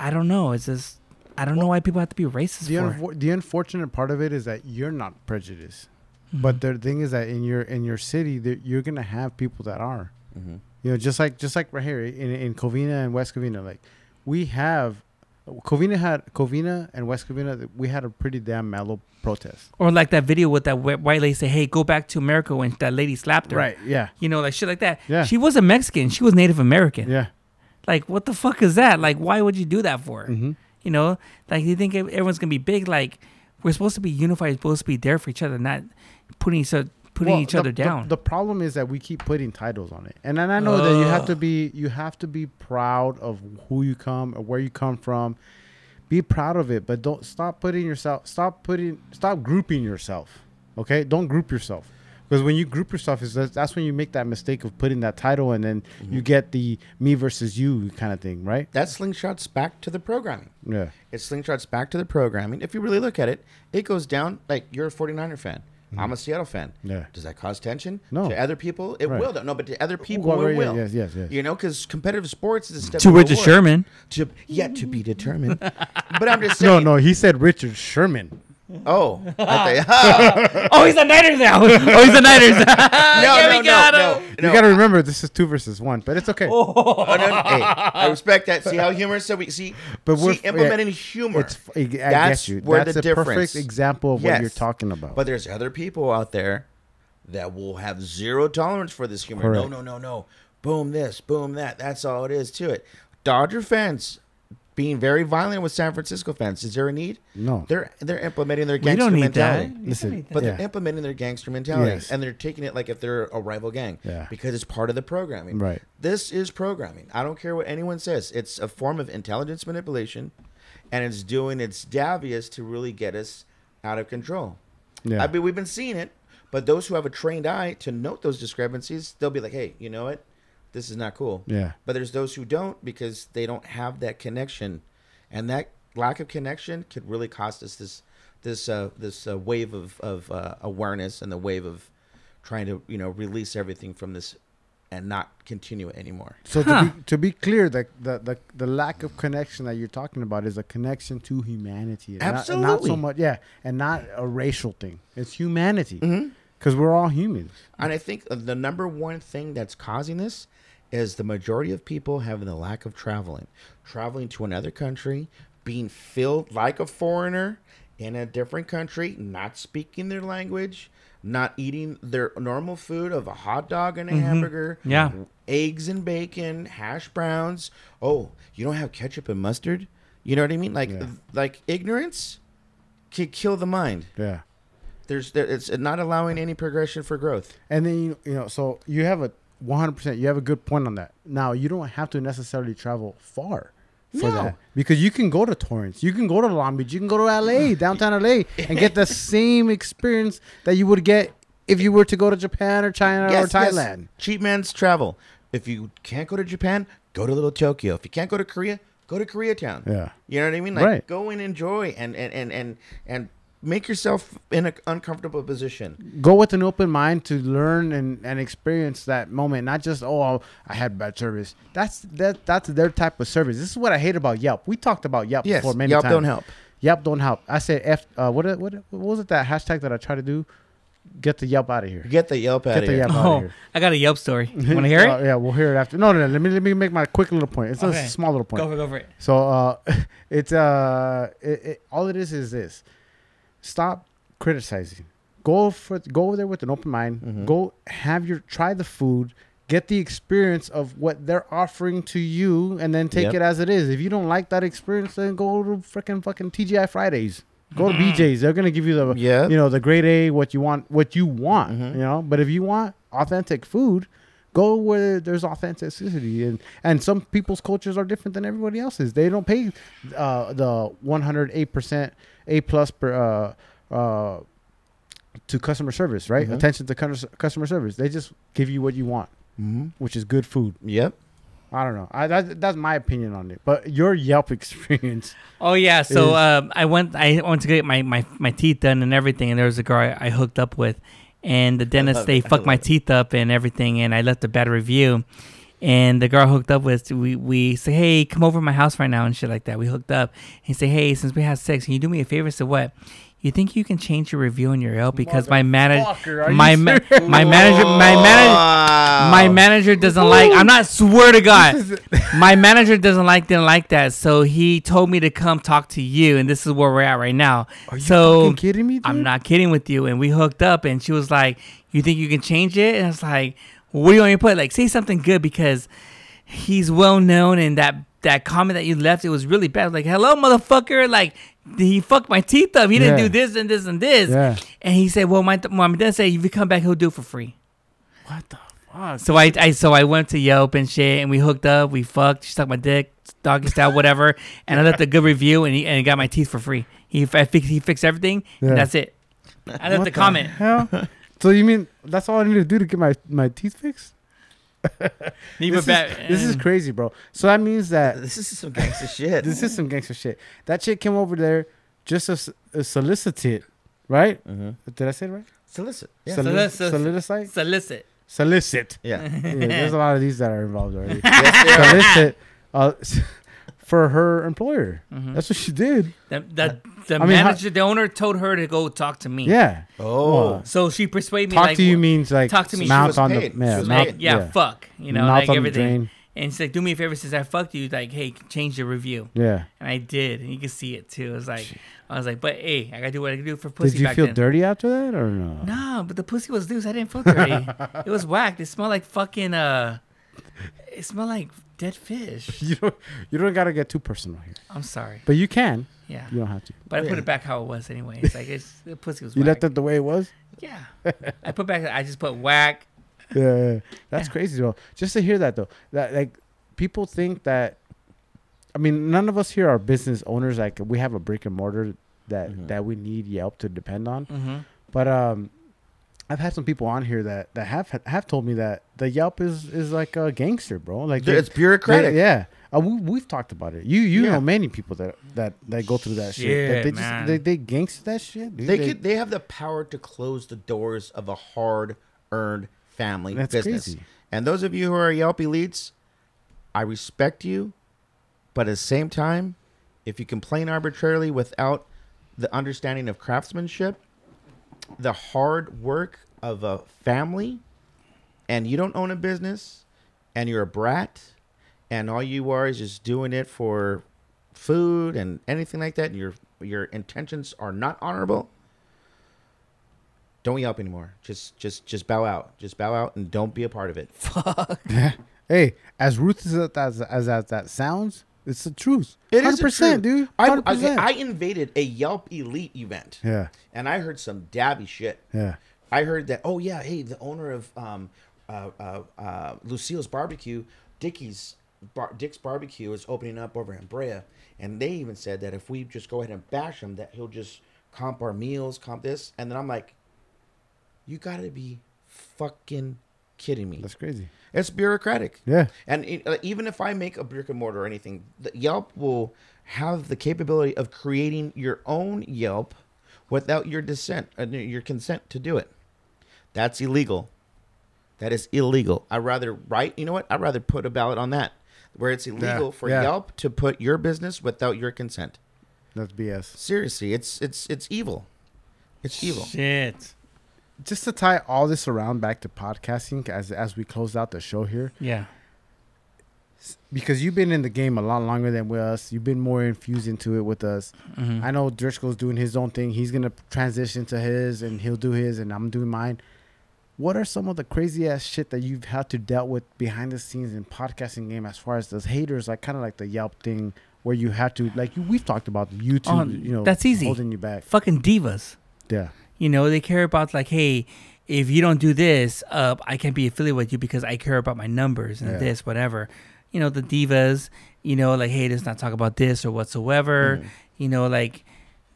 I don't know. It's just I don't know why people have to be racist The, for. unfor- the unfortunate part of it is that you're not prejudiced. But the thing is that in your in your city, you're gonna have people that are. Mhm. You know, just like just like right here in in Covina and West Covina, like we have Covina had Covina and West Covina. We had a pretty damn mellow protest. Or like that video with that white lady say, "Hey, go back to America," when that lady slapped her. Right? Yeah. You know, like shit like that. Yeah. She wasn't Mexican. She was Native American. Yeah. Like, what the fuck is that? Like, why would you do that for? hmm You know, like you think everyone's gonna be big. Like, we're supposed to be unified. We're supposed to be there for each other, not putting each other putting each other down. The, problem is that we keep putting titles on it, and then I know that you have to be you have to be proud of who you come or where you come from. Be proud of it, but don't stop putting yourself. Stop putting. Stop grouping yourself. Okay, don't group yourself. Because when you group yourself, is that, that's when you make that mistake of putting that title, and then mm-hmm. you get the me versus you kind of thing, right? That slingshots back to the programming. Yeah. It slingshots back to the programming. If you really look at it, it goes down like you're a 49er fan. Mm-hmm. I'm a Seattle fan. Yeah. Does that cause tension? No. To other people, it Right. will. No, but to other people, Well, it right, will. yes, yes, yes. You know, because competitive sports is a step to of Richard reward. Sherman. To yet to be determined. <laughs> but I'm just No, no, he said Richard Sherman. <laughs> Oh, I thought- <laughs> oh, he's a Niners now. <laughs> oh, he's a Niners. no, Yeah, no, we got no, him. no, You got to remember, this is two versus one, but it's okay. Oh, no, no, hey, I respect that. See how humorous? So we see, But but we're- see, implementing humor. It's I, I That's get you. where That's the a difference. perfect example of what you're talking about. But there's other people out there that will have zero tolerance for this humor. Correct. No, no, no, no. Boom this, boom that. That's all it is to it. Dodger fans being very violent with San Francisco fans. Is there a need? no, They're they're implementing their we gangster don't need that. mentality. We don't Listen, need that. But Yeah. they're implementing their gangster mentality, Yes. and they're taking it like if they're a rival gang, Yeah. because it's part of the programming. Right. This is programming. I don't care what anyone says. It's a form of intelligence manipulation, and it's doing its daviest to really get us out of control. yeah, I mean, we've been seeing it, but those who have a trained eye to note those discrepancies, they'll be like, "Hey, you know what? This is not cool." yeah, But there's those who don't because they don't have that connection, and that lack of connection could really cost us this this uh, this uh, wave of of uh, awareness and the wave of trying to you know release everything from this and not continue it anymore. So Huh. to be to be clear, the, the the the lack of connection that you're talking about is a connection to humanity. and not- Not, so much, yeah, and not a racial thing. It's humanity Mm-hmm. because we're all humans. And I think the number one thing that's causing this is the majority of people having the lack of traveling, traveling to another country, being filled like a foreigner in a different country, not speaking their language, not eating their normal food of a hot dog and a mm-hmm. hamburger, Yeah. eggs and bacon, hash browns. Oh, you don't have ketchup and mustard? You know what I mean? Like Yeah. like ignorance can kill the mind. Yeah, There's there, it's not allowing any progression for growth. and then you you know, so you have a 100. percent You have a good point on that. Now you don't have to necessarily travel far. For No. that, because you can go to Torrance, you can go to Long Beach, you can go to LA, <laughs> downtown LA, and get the same experience that you would get if you were to go to Japan or China or Yes, yes. Thailand. Cheap man's travel. If you can't go to Japan, go to little Tokyo. If you can't go to Korea, go to Koreatown. Yeah. You know what I mean? Like Right. go and enjoy and and and and, and make yourself in an uncomfortable position. go with an open mind to learn and, and experience that moment not just oh i had bad service that's that that's their type of service this is what i hate about yelp we talked about yelp Yes, before many Yelp times Yelp don't help. yelp don't help i said f uh, what, what what was it that hashtag that i try to do get the yelp out of here Get the Yelp out get of the here. yelp out of Oh, here I got a Yelp story. You Want to hear <laughs> Uh, it? yeah we'll hear it after no no no let me let me make my quick little point it's Okay. a small little point Go for, go for it. So uh, <laughs> it's uh, it, it, all it is is this: stop criticizing. Go for go over there with an open mind. Mm-hmm. Go have your try the food, get the experience of what they're offering to you, and then take Yep. it as it is. If you don't like that experience, then go to freaking fucking TGI Fridays. Go to BJ's. They're gonna give you the Mm-hmm. Yeah. you know the grade A what you want what you want. Mhm. You know, but if you want authentic food. Go where there's authenticity, and and some people's cultures are different than everybody else's. They don't pay uh, the 108 percent A plus per uh, uh, to customer service, right? Mhm. Attention to cus- customer service. They just give you what you want, Mm-hmm. which is good food. Yep. I don't know. I that, that's my opinion on it. But your Yelp <laughs> experience, Oh yeah, so is- um, I went. I went to get my, my, my teeth done and everything, and there was a girl I, I hooked up with, and the <laughs> dentist love they it. Fucked my it. teeth up and everything, and I left a bad review, and the girl hooked up with we we say, hey, come over to my house right now and shit like that. We hooked up. He say, hey, since we had sex, can you do me a favor? So what? You think you can change your review on your Yelp because my manager, Motherfucker, are you my ma- my manager, my manager, my manager doesn't like. I'm not swear to God. <laughs> my manager doesn't like didn't like that, so he told me to come talk to you, and this is where we're at right now. Are you so fucking kidding me? Dude? I'm not kidding with you. And we hooked up, and she was like, "You think you can change it?" And I was like, "What do you want me to put? Like, say something good because he's well known, and that that comment that you left, it was really bad. Like, hello, motherfucker. Like, he fucked my teeth up. He didn't Yeah. do this and this and this. Yeah. And he said, "Well, my mom dad said if you come back, he'll do it for free." What the fuck? So I, I so I went to Yelp and shit, and we hooked up. We fucked. She sucked my dick, doggy style, whatever. <laughs> and I left a good review, and he and he got my teeth for free. He I fixed he fixed everything, Yeah. and that's it. I left What a comment. Hell? <laughs> so you mean that's all I need to do to get my, my teeth fixed? <laughs> This, it back. is, this is crazy, bro. So that means that This is some gangster shit. this is some gangster shit. That chick came over there just to, to solicit it, right? hmm Did I say it right? Solicit. Yeah. Solic- Solicit. Solicit. solicit. Solicit. yeah. Yeah, there's a lot of these that are involved already. <laughs> yes, solicit uh, for her employer. Mhm. That's what she did. The, the, the I mean, how- manager, the owner, told her to go talk to me. Yeah. Oh. So she persuaded me. Talk like, to you well, means like talk to me. She mouth was on paid. the yeah, She was mouth, paid. yeah, fuck. You know, mouth like on the everything. drain. And she's like, do me a favor since I fucked you. Like, hey, change your review. Yeah. And I did, and you can see it too. It was like, I was like, but hey, I gotta do what I can do for pussy. Did you back feel then. dirty after that or no? No, but the pussy was loose. I didn't feel dirty. <laughs> it was whacked. It smelled like fucking uh, it smell like dead fish. <laughs> You don't you don't gotta get too personal here, I'm sorry. but you can. Yeah, You don't have to. but I put it back how it was anyway. It's like it's the pussy was. You whack. left it the way it was. Yeah, I put back. I just put whack. Yeah, yeah, yeah. that's Yeah. crazy though. Just to hear that though, that like people think that. I mean, none of us here are business owners. Like we have a brick and mortar that Mhm. that we need Yelp to depend on. Mm-hmm. But um, I've had some people on here that that have have told me that the Yelp is is like a gangster, bro. Like they- it's bureaucratic. they- yeah. Uh, we, we've talked about it. You you Yeah. know many people that that that go through that shit. That Shit, they man. just they, they gangster that shit. Dude. They could. They have the power to close the doors of a hard-earned family That's business. crazy. And those of you who are Yelp elites, I respect you, but at the same time, if you complain arbitrarily without the understanding of craftsmanship, the hard work of a family, and you don't own a business, and you're a brat, and all you are is just doing it for food and anything like that, and your your intentions are not honorable, don't yelp anymore. Just just just bow out. Just bow out and don't be a part of it. fuck <laughs> Hey, as ruthless as as, as that sounds, it's the truth. It is hundred percent, dude. I, Hundred I, percent. I invaded a Yelp Elite event, Yeah, and I heard some dabby shit. yeah. I heard that. Oh yeah, hey, the owner of um, uh, uh, uh, Lucille's Barbecue, Dickey's Bar- Dick's Barbecue is opening up over in Brea, and they even said that if we just go ahead and bash him, that he'll just comp our meals, comp this, and then I'm like, you gotta be fucking kidding me. That's crazy. It's bureaucratic. Yeah, And it, uh, even if I make a brick and mortar or anything, the Yelp will have the capability of creating your own Yelp without your dissent, uh, your consent to do it. That's illegal. That is illegal. I'd rather write. You know what? I'd rather put a ballot on that, where it's illegal for yeah. Yelp to put your business without your consent. that's BS. Seriously, it's it's it's evil. It's evil. Shit. Just to tie all this around back to podcasting, as as we close out the show here, Yeah. because you've been in the game a lot longer than with us. You've been more infused into it with us. Mhm. I know Driscoll's doing his own thing. He's gonna transition to his, and he'll do his, and I'm doing mine. What are some of the crazy ass shit that you've had to dealt with behind the scenes in podcasting game as far as those haters, like kind of like the Yelp thing, where you have to like you, we've talked about YouTube, Oh, you know, that's easy. holding you back. Fucking divas. Yeah, You know, they care about like, hey, if you don't do this, uh, I can't be affiliated with you because I care about my numbers and Yeah. this, whatever. You know, the divas, you know, like, hey, let's not talk about this or whatsoever. Mhm. You know, like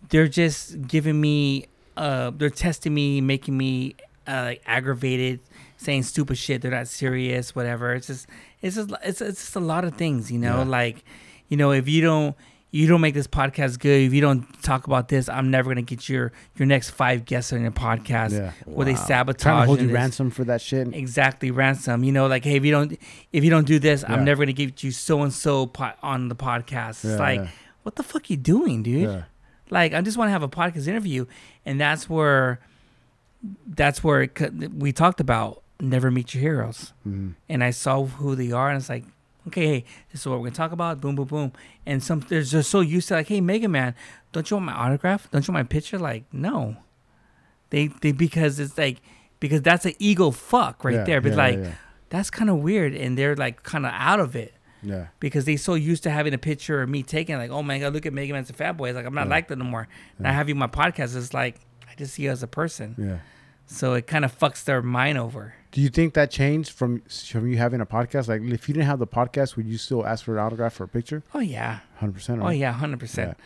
they're just giving me, uh, they're testing me, making me uh, like aggravated, saying stupid shit. They're not serious, whatever. It's just, it's just, it's, it's just a lot of things, you know, Yeah. like, you know, if you don't, you don't make this podcast good, if you don't talk about this, I'm never gonna get your your next five guests on your podcast. Yeah. Where they Wow. sabotage Trying to hold you this- ransom for that shit. Exactly, ransom. You know, like hey, if you don't if you don't do this, Yeah. I'm never gonna get you so and so on the podcast. Yeah, it's like, what the fuck you doing, dude? Like, I just want to have a podcast interview, and that's where, that's where it, we talked about never meet your heroes, Mhm. and I saw who they are, and it's like, okay, hey, this is what we're gonna talk about. Boom, boom, boom, and some they're just so used to like, hey, Mega Man, don't you want my autograph? Don't you want my picture? Like, no, they they because it's like because that's an ego fuck right Yeah, there, but yeah, like yeah, that's kind of weird, and they're like kind of out of it yeah. because they so used to having a picture of me taking like, oh my god, look at Mega Man's a fat boy. It's like I'm not like that no more. And I have you my podcast. It's like I just see you as a person. yeah. So it kind of fucks their mind over. Do you think that changed from from you having a podcast? Like, if you didn't have the podcast, would you still ask for an autograph or a picture? Oh yeah. Hundred percent. Oh yeah, hundred percent.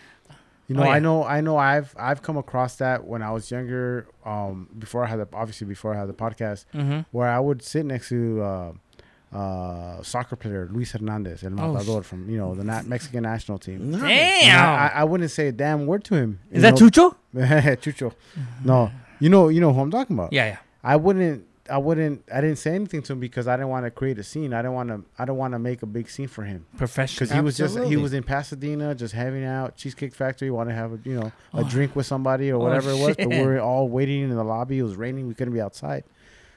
You know, Oh, yeah. I know, I know. I've I've come across that when I was younger. Um, before I had the obviously before I had the podcast, Mm-hmm. where I would sit next to uh, uh, soccer player Luis Hernandez, El Oh, Matador from you know the na- Mexican national team. Damn. I, I, I wouldn't say a damn word to him. Is that know? Chucho? <laughs> Chucho? No, you know, you know who I'm talking about. Yeah, yeah. I wouldn't. I wouldn't. I didn't say anything to him because I didn't want to create a scene. I didn't want to. I don't want to make a big scene for him Professional. because he was just he was in Pasadena just having out, Cheesecake Factory, wanted to have a you know a Oh. drink with somebody or Oh, whatever it was. But we were all waiting in the lobby. It was raining. We couldn't be outside,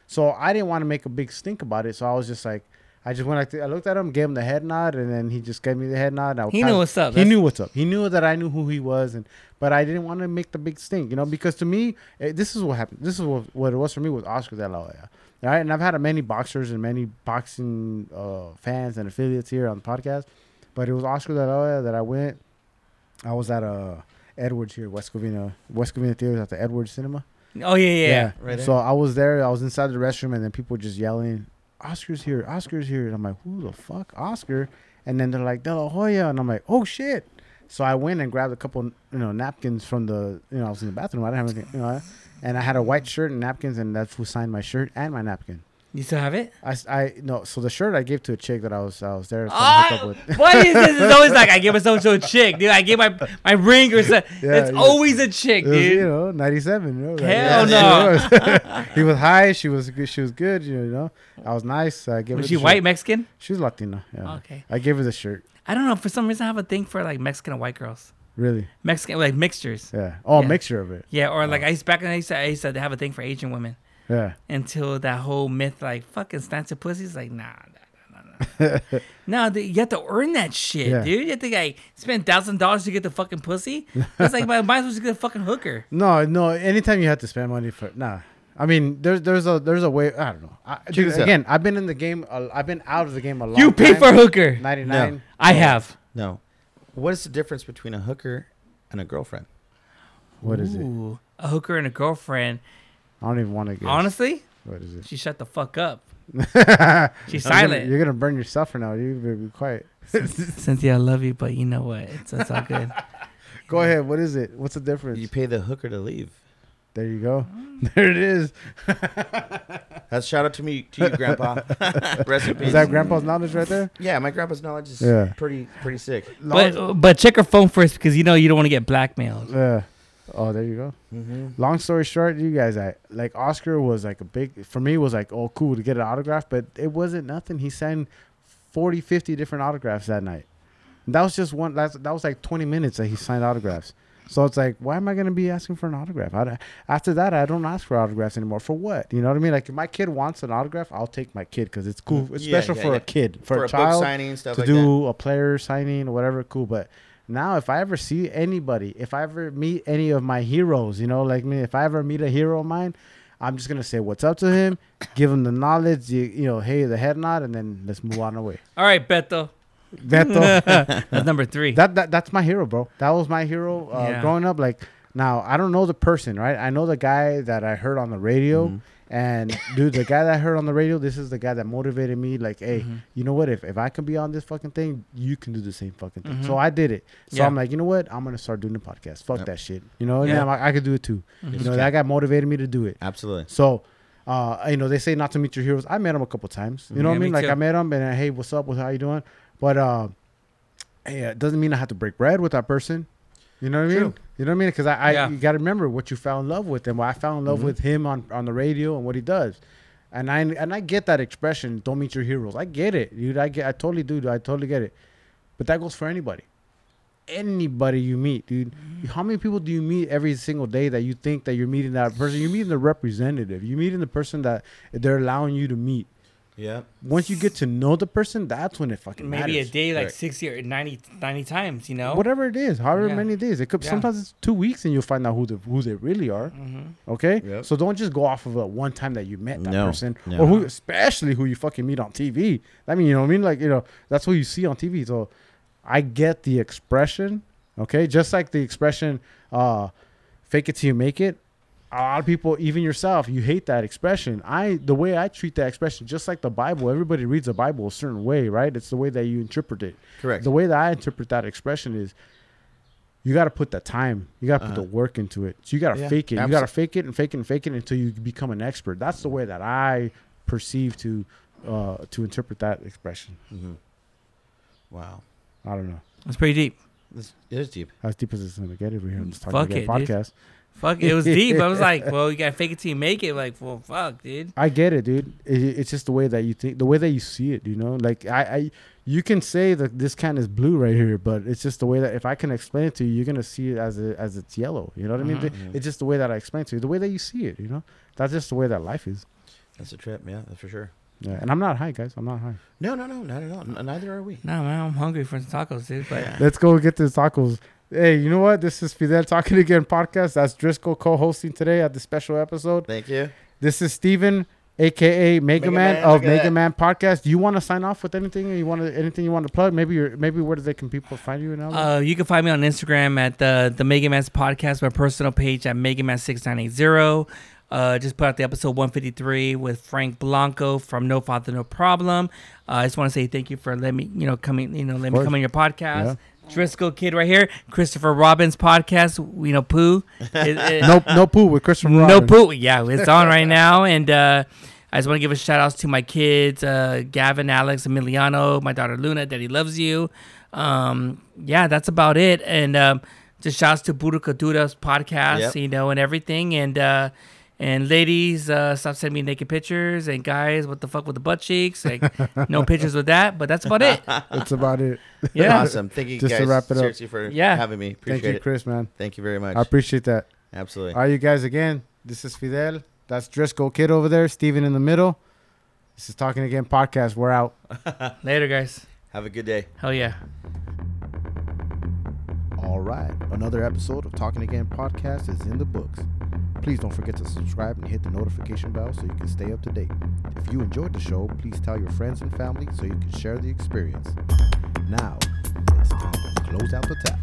so I didn't want to make a big stink about it. So I was just like, I just went like I looked at him, gave him the head nod, and then he just gave me the head nod. and I He knew what's up. he That's- knew what's up. He knew that I knew who he was, and but I didn't want to make the big stink, you know, because to me, eh, this is what happened. This is what, what it was for me with Oscar De La Hoya. All right, and I've had many boxers and many boxing uh, fans and affiliates here on the podcast, but it was Oscar De La Hoya that I went. I was at uh, Edwards here, West Covina, West Covina Theaters at the Edwards Cinema. Oh yeah, yeah. yeah. Right So I was there. I was inside the restroom, and then people were just yelling, "Oscar's here! Oscar's here!" And I'm like, "Who the fuck, Oscar?" And then they're like, "De La Hoya," and I'm like, "Oh shit!" So I went and grabbed a couple, you know, napkins from the, you know, I was in the bathroom. I didn't have anything, you know, and I had a white shirt and napkins, and that's who signed my shirt and my napkin. You still have it? I, I no, so the shirt I gave to a chick that I was, I was there. trying to hook Oh, <laughs> why is this? It's always like I give myself to a <laughs> chick, dude. I give my my ring or something. Yeah, it's yeah. always a chick, was, you know, '97. You know, like, Hell yeah, was. <laughs> he was high. She was good. She was good. You know, I was nice. I gave Was her she white shirt. Mexican? She was Latina. Yeah. Okay. I gave her the shirt. I don't know. For some reason, I have a thing for like Mexican and white girls. Really? Mexican like mixtures. Yeah. Oh, Yeah. a mixture of it. Yeah, or like Oh. I used back in I used, to, I used to have a thing for Asian women Yeah. until that whole myth like fucking stance of pussies like nah. nah, nah, nah, nah. <laughs> no, the- you have to earn that shit, Yeah. dude. You have to like spend thousand dollars to get the fucking pussy. It's like might might as well just get a fucking hooker. <laughs> No, no. Anytime you have to spend money for nah. I mean, there's there's a there's a way. I don't know. I, dude, this out. again, I've been in the game. Uh, I've been out of the game a long. You pay time. for a hooker. ninety nine. I have. No. What is the difference between a hooker and a girlfriend? What is it? A hooker and a girlfriend. I don't even want to guess. Honestly, what is it? she shut the fuck up. <laughs> She's You're gonna- silent. You're gonna burn yourself for now. You better be quiet. Cynthia, I love you, but you know what? It's, it's all good. <laughs> Go ahead. What is it? What's the difference? You pay the hooker to leave. There you go. <laughs> There it is. That's shout out to me to you, Grandpa. Rest in peace. Is that Grandpa's knowledge right there? yeah, my grandpa's knowledge is Yeah. pretty pretty sick. but but check her phone first because you know you don't want to get blackmailed. Yeah. Oh, there you go. Mm-hmm. Long story short, you guys, I like Oscar was like a big for me was like oh cool to get an autograph, but it wasn't nothing. He signed 40, 50 different autographs that night. And that was just one. That's that was like twenty minutes that he signed autographs. So it's like, why am I gonna be asking for an autograph? I, after that, I don't ask for autographs anymore. For what? You know what I mean? Like if my kid wants an autograph, I'll take my kid because it's cool. It's Yeah, special yeah, for yeah. a kid, for, For, a, a, child book signing stuff to like that. do a player signing or whatever, cool. But now, if I ever see anybody, if I ever meet any of my heroes, you know, like me, if I ever meet a hero of mine, I'm just gonna say what's up to him, give him the knowledge, you, you know, hey, the head nod, and then let's move on away. All right, Beto. Beto, <laughs> That's number three. that, that that's my hero, bro. That was my hero uh, Yeah. growing up. Like now, I don't know the person, right? I know the guy that I heard on the radio. Mhm. And dude, the guy that I heard on the radio, this is the guy that motivated me. Like, hey, Mhm. you know what? If if I can be on this fucking thing, you can do the same fucking thing. Mhm. So I did it. So Yeah. I'm like, you know what? I'm gonna start doing the podcast. Fuck Yep. that shit. You know, Yeah. then I, I could do it too. Mhm. You know, that guy motivated me to do it. Absolutely. So, uh, you know, they say not to meet your heroes. I met him a couple times. You know Yeah, what I mean? me Like too. I met him and uh, hey, what's up? What's how you doing? But uh, hey, it doesn't mean I have to break bread with that person. You know what I mean? You know what I mean? Because I, I Yeah. you got to remember what you fell in love with, and what I fell in love Mhm. with him on on the radio and what he does. And I and I get that expression. Don't meet your heroes. I get it, dude. I get. I totally do. dude. I totally get it. But that goes for anybody. Anybody you meet, dude. How many people do you meet every single day that you think that you're meeting that person? You're meeting the representative. You're meeting the person that they're allowing you to meet. Yeah. Once you get to know the person, that's when it fucking Maybe matters. a day like Correct. 60 or 90, 90 times, you know? Whatever it is, however Yeah. many days. It could Yeah. sometimes it's two weeks and you'll find out who the who they really are. hmm Okay, Yep. so don't just go off of a one time that you met that No, person, no. or who, especially who you fucking meet on TV. I mean, you know what I mean? Like you know, that's what you see on TV. So I get the expression. Okay, just like the expression, uh, "fake it till you make it." A lot of people, even yourself, you hate that expression. I the way I treat that expression, just like the Bible. Everybody reads the Bible a certain way, right? It's the way that you interpret it. Correct. The way that I interpret that expression is you got to put the time, you got to put Uh-huh. the work into it. So you got to Yeah, fake it. You got to fake it and fake it and fake it until you become an expert. That's the way that I perceive to uh, to interpret that expression. hmm Wow. I don't know. It's pretty deep. This it is deep. As deep as it's gonna get over here on this Fuck talking it, Again dude. Podcast. Fuck, it was deep. I was like, <laughs> well, you got to fake it till you make it. Like, well, fuck, dude. I get it, dude. It, it's just the way that you think, the way that you see it. You know, like I, I, you can say that this can is blue right here, but it's just the way that if I can explain it to you, you're gonna see it as a, as it's yellow. You know what I mean? Mhm. The- Mhm. It's just the way that I explain it to you, the way that you see it. You know, that's just the way that life is. That's a trip. Yeah, that's for sure. Yeah, and I'm not high, guys. I'm not high. No, no, no, not at all. N- neither are we. No, man, I'm hungry for some tacos, dude. But Let's go get the tacos. Hey, you know what? This is Fidel talking again podcast. That's Driscoll co-hosting today at the special episode. Thank you. This is Steven, aka Mega, Mega Man, Man, of Mega that. Man Podcast. Do you want to sign off with anything? You want to anything you want to plug? Maybe you're, maybe where do they can people find you now? Uh, you can find me on Instagram at the the Mega Man's podcast, my personal page at Mega Man six nine eight zero. Uh, just put out the episode one fifty three with Frank Blanco from No Father No Problem. Uh, I just want to say thank you for letting me, you know, coming, you know, let me come on your podcast. Yeah. Driscoll kid right here, Christopher Robbins podcast. You know, poo. <laughs> It- it- no, no poo with Christopher. Robbins. No Robin. poo. Yeah, it's on right now, and uh, I just want to give a shout out to my kids, uh, Gavin, Alex, Emiliano, my daughter Luna. Daddy loves you. Um, yeah, that's about it. And um, just shouts to Buddha Kadura's podcast, Yep. you know, and everything. And uh, and ladies, uh, stop sending me naked pictures. And guys, what the fuck with the butt cheeks? Like, no <laughs> pictures with that. But that's about it. That's about it. <laughs> Yeah. Awesome. Thank you Just to wrap it up. seriously for Yeah. having me. Appreciate Thank you, it. Chris, man. Thank you very much. I appreciate that. Absolutely. All right, you guys. Again, this is Fidel. That's Driscoll Kid over there. Steven in the middle. This is Talking Again podcast. We're out. <laughs> Later, guys. Have a good day. Hell yeah. All right. Another episode of Talking Again podcast is in the books. Please don't forget to subscribe and hit the notification bell so you can stay up to date. If you enjoyed the show, please tell your friends and family so you can share the experience. Now, it's time to close out the tap.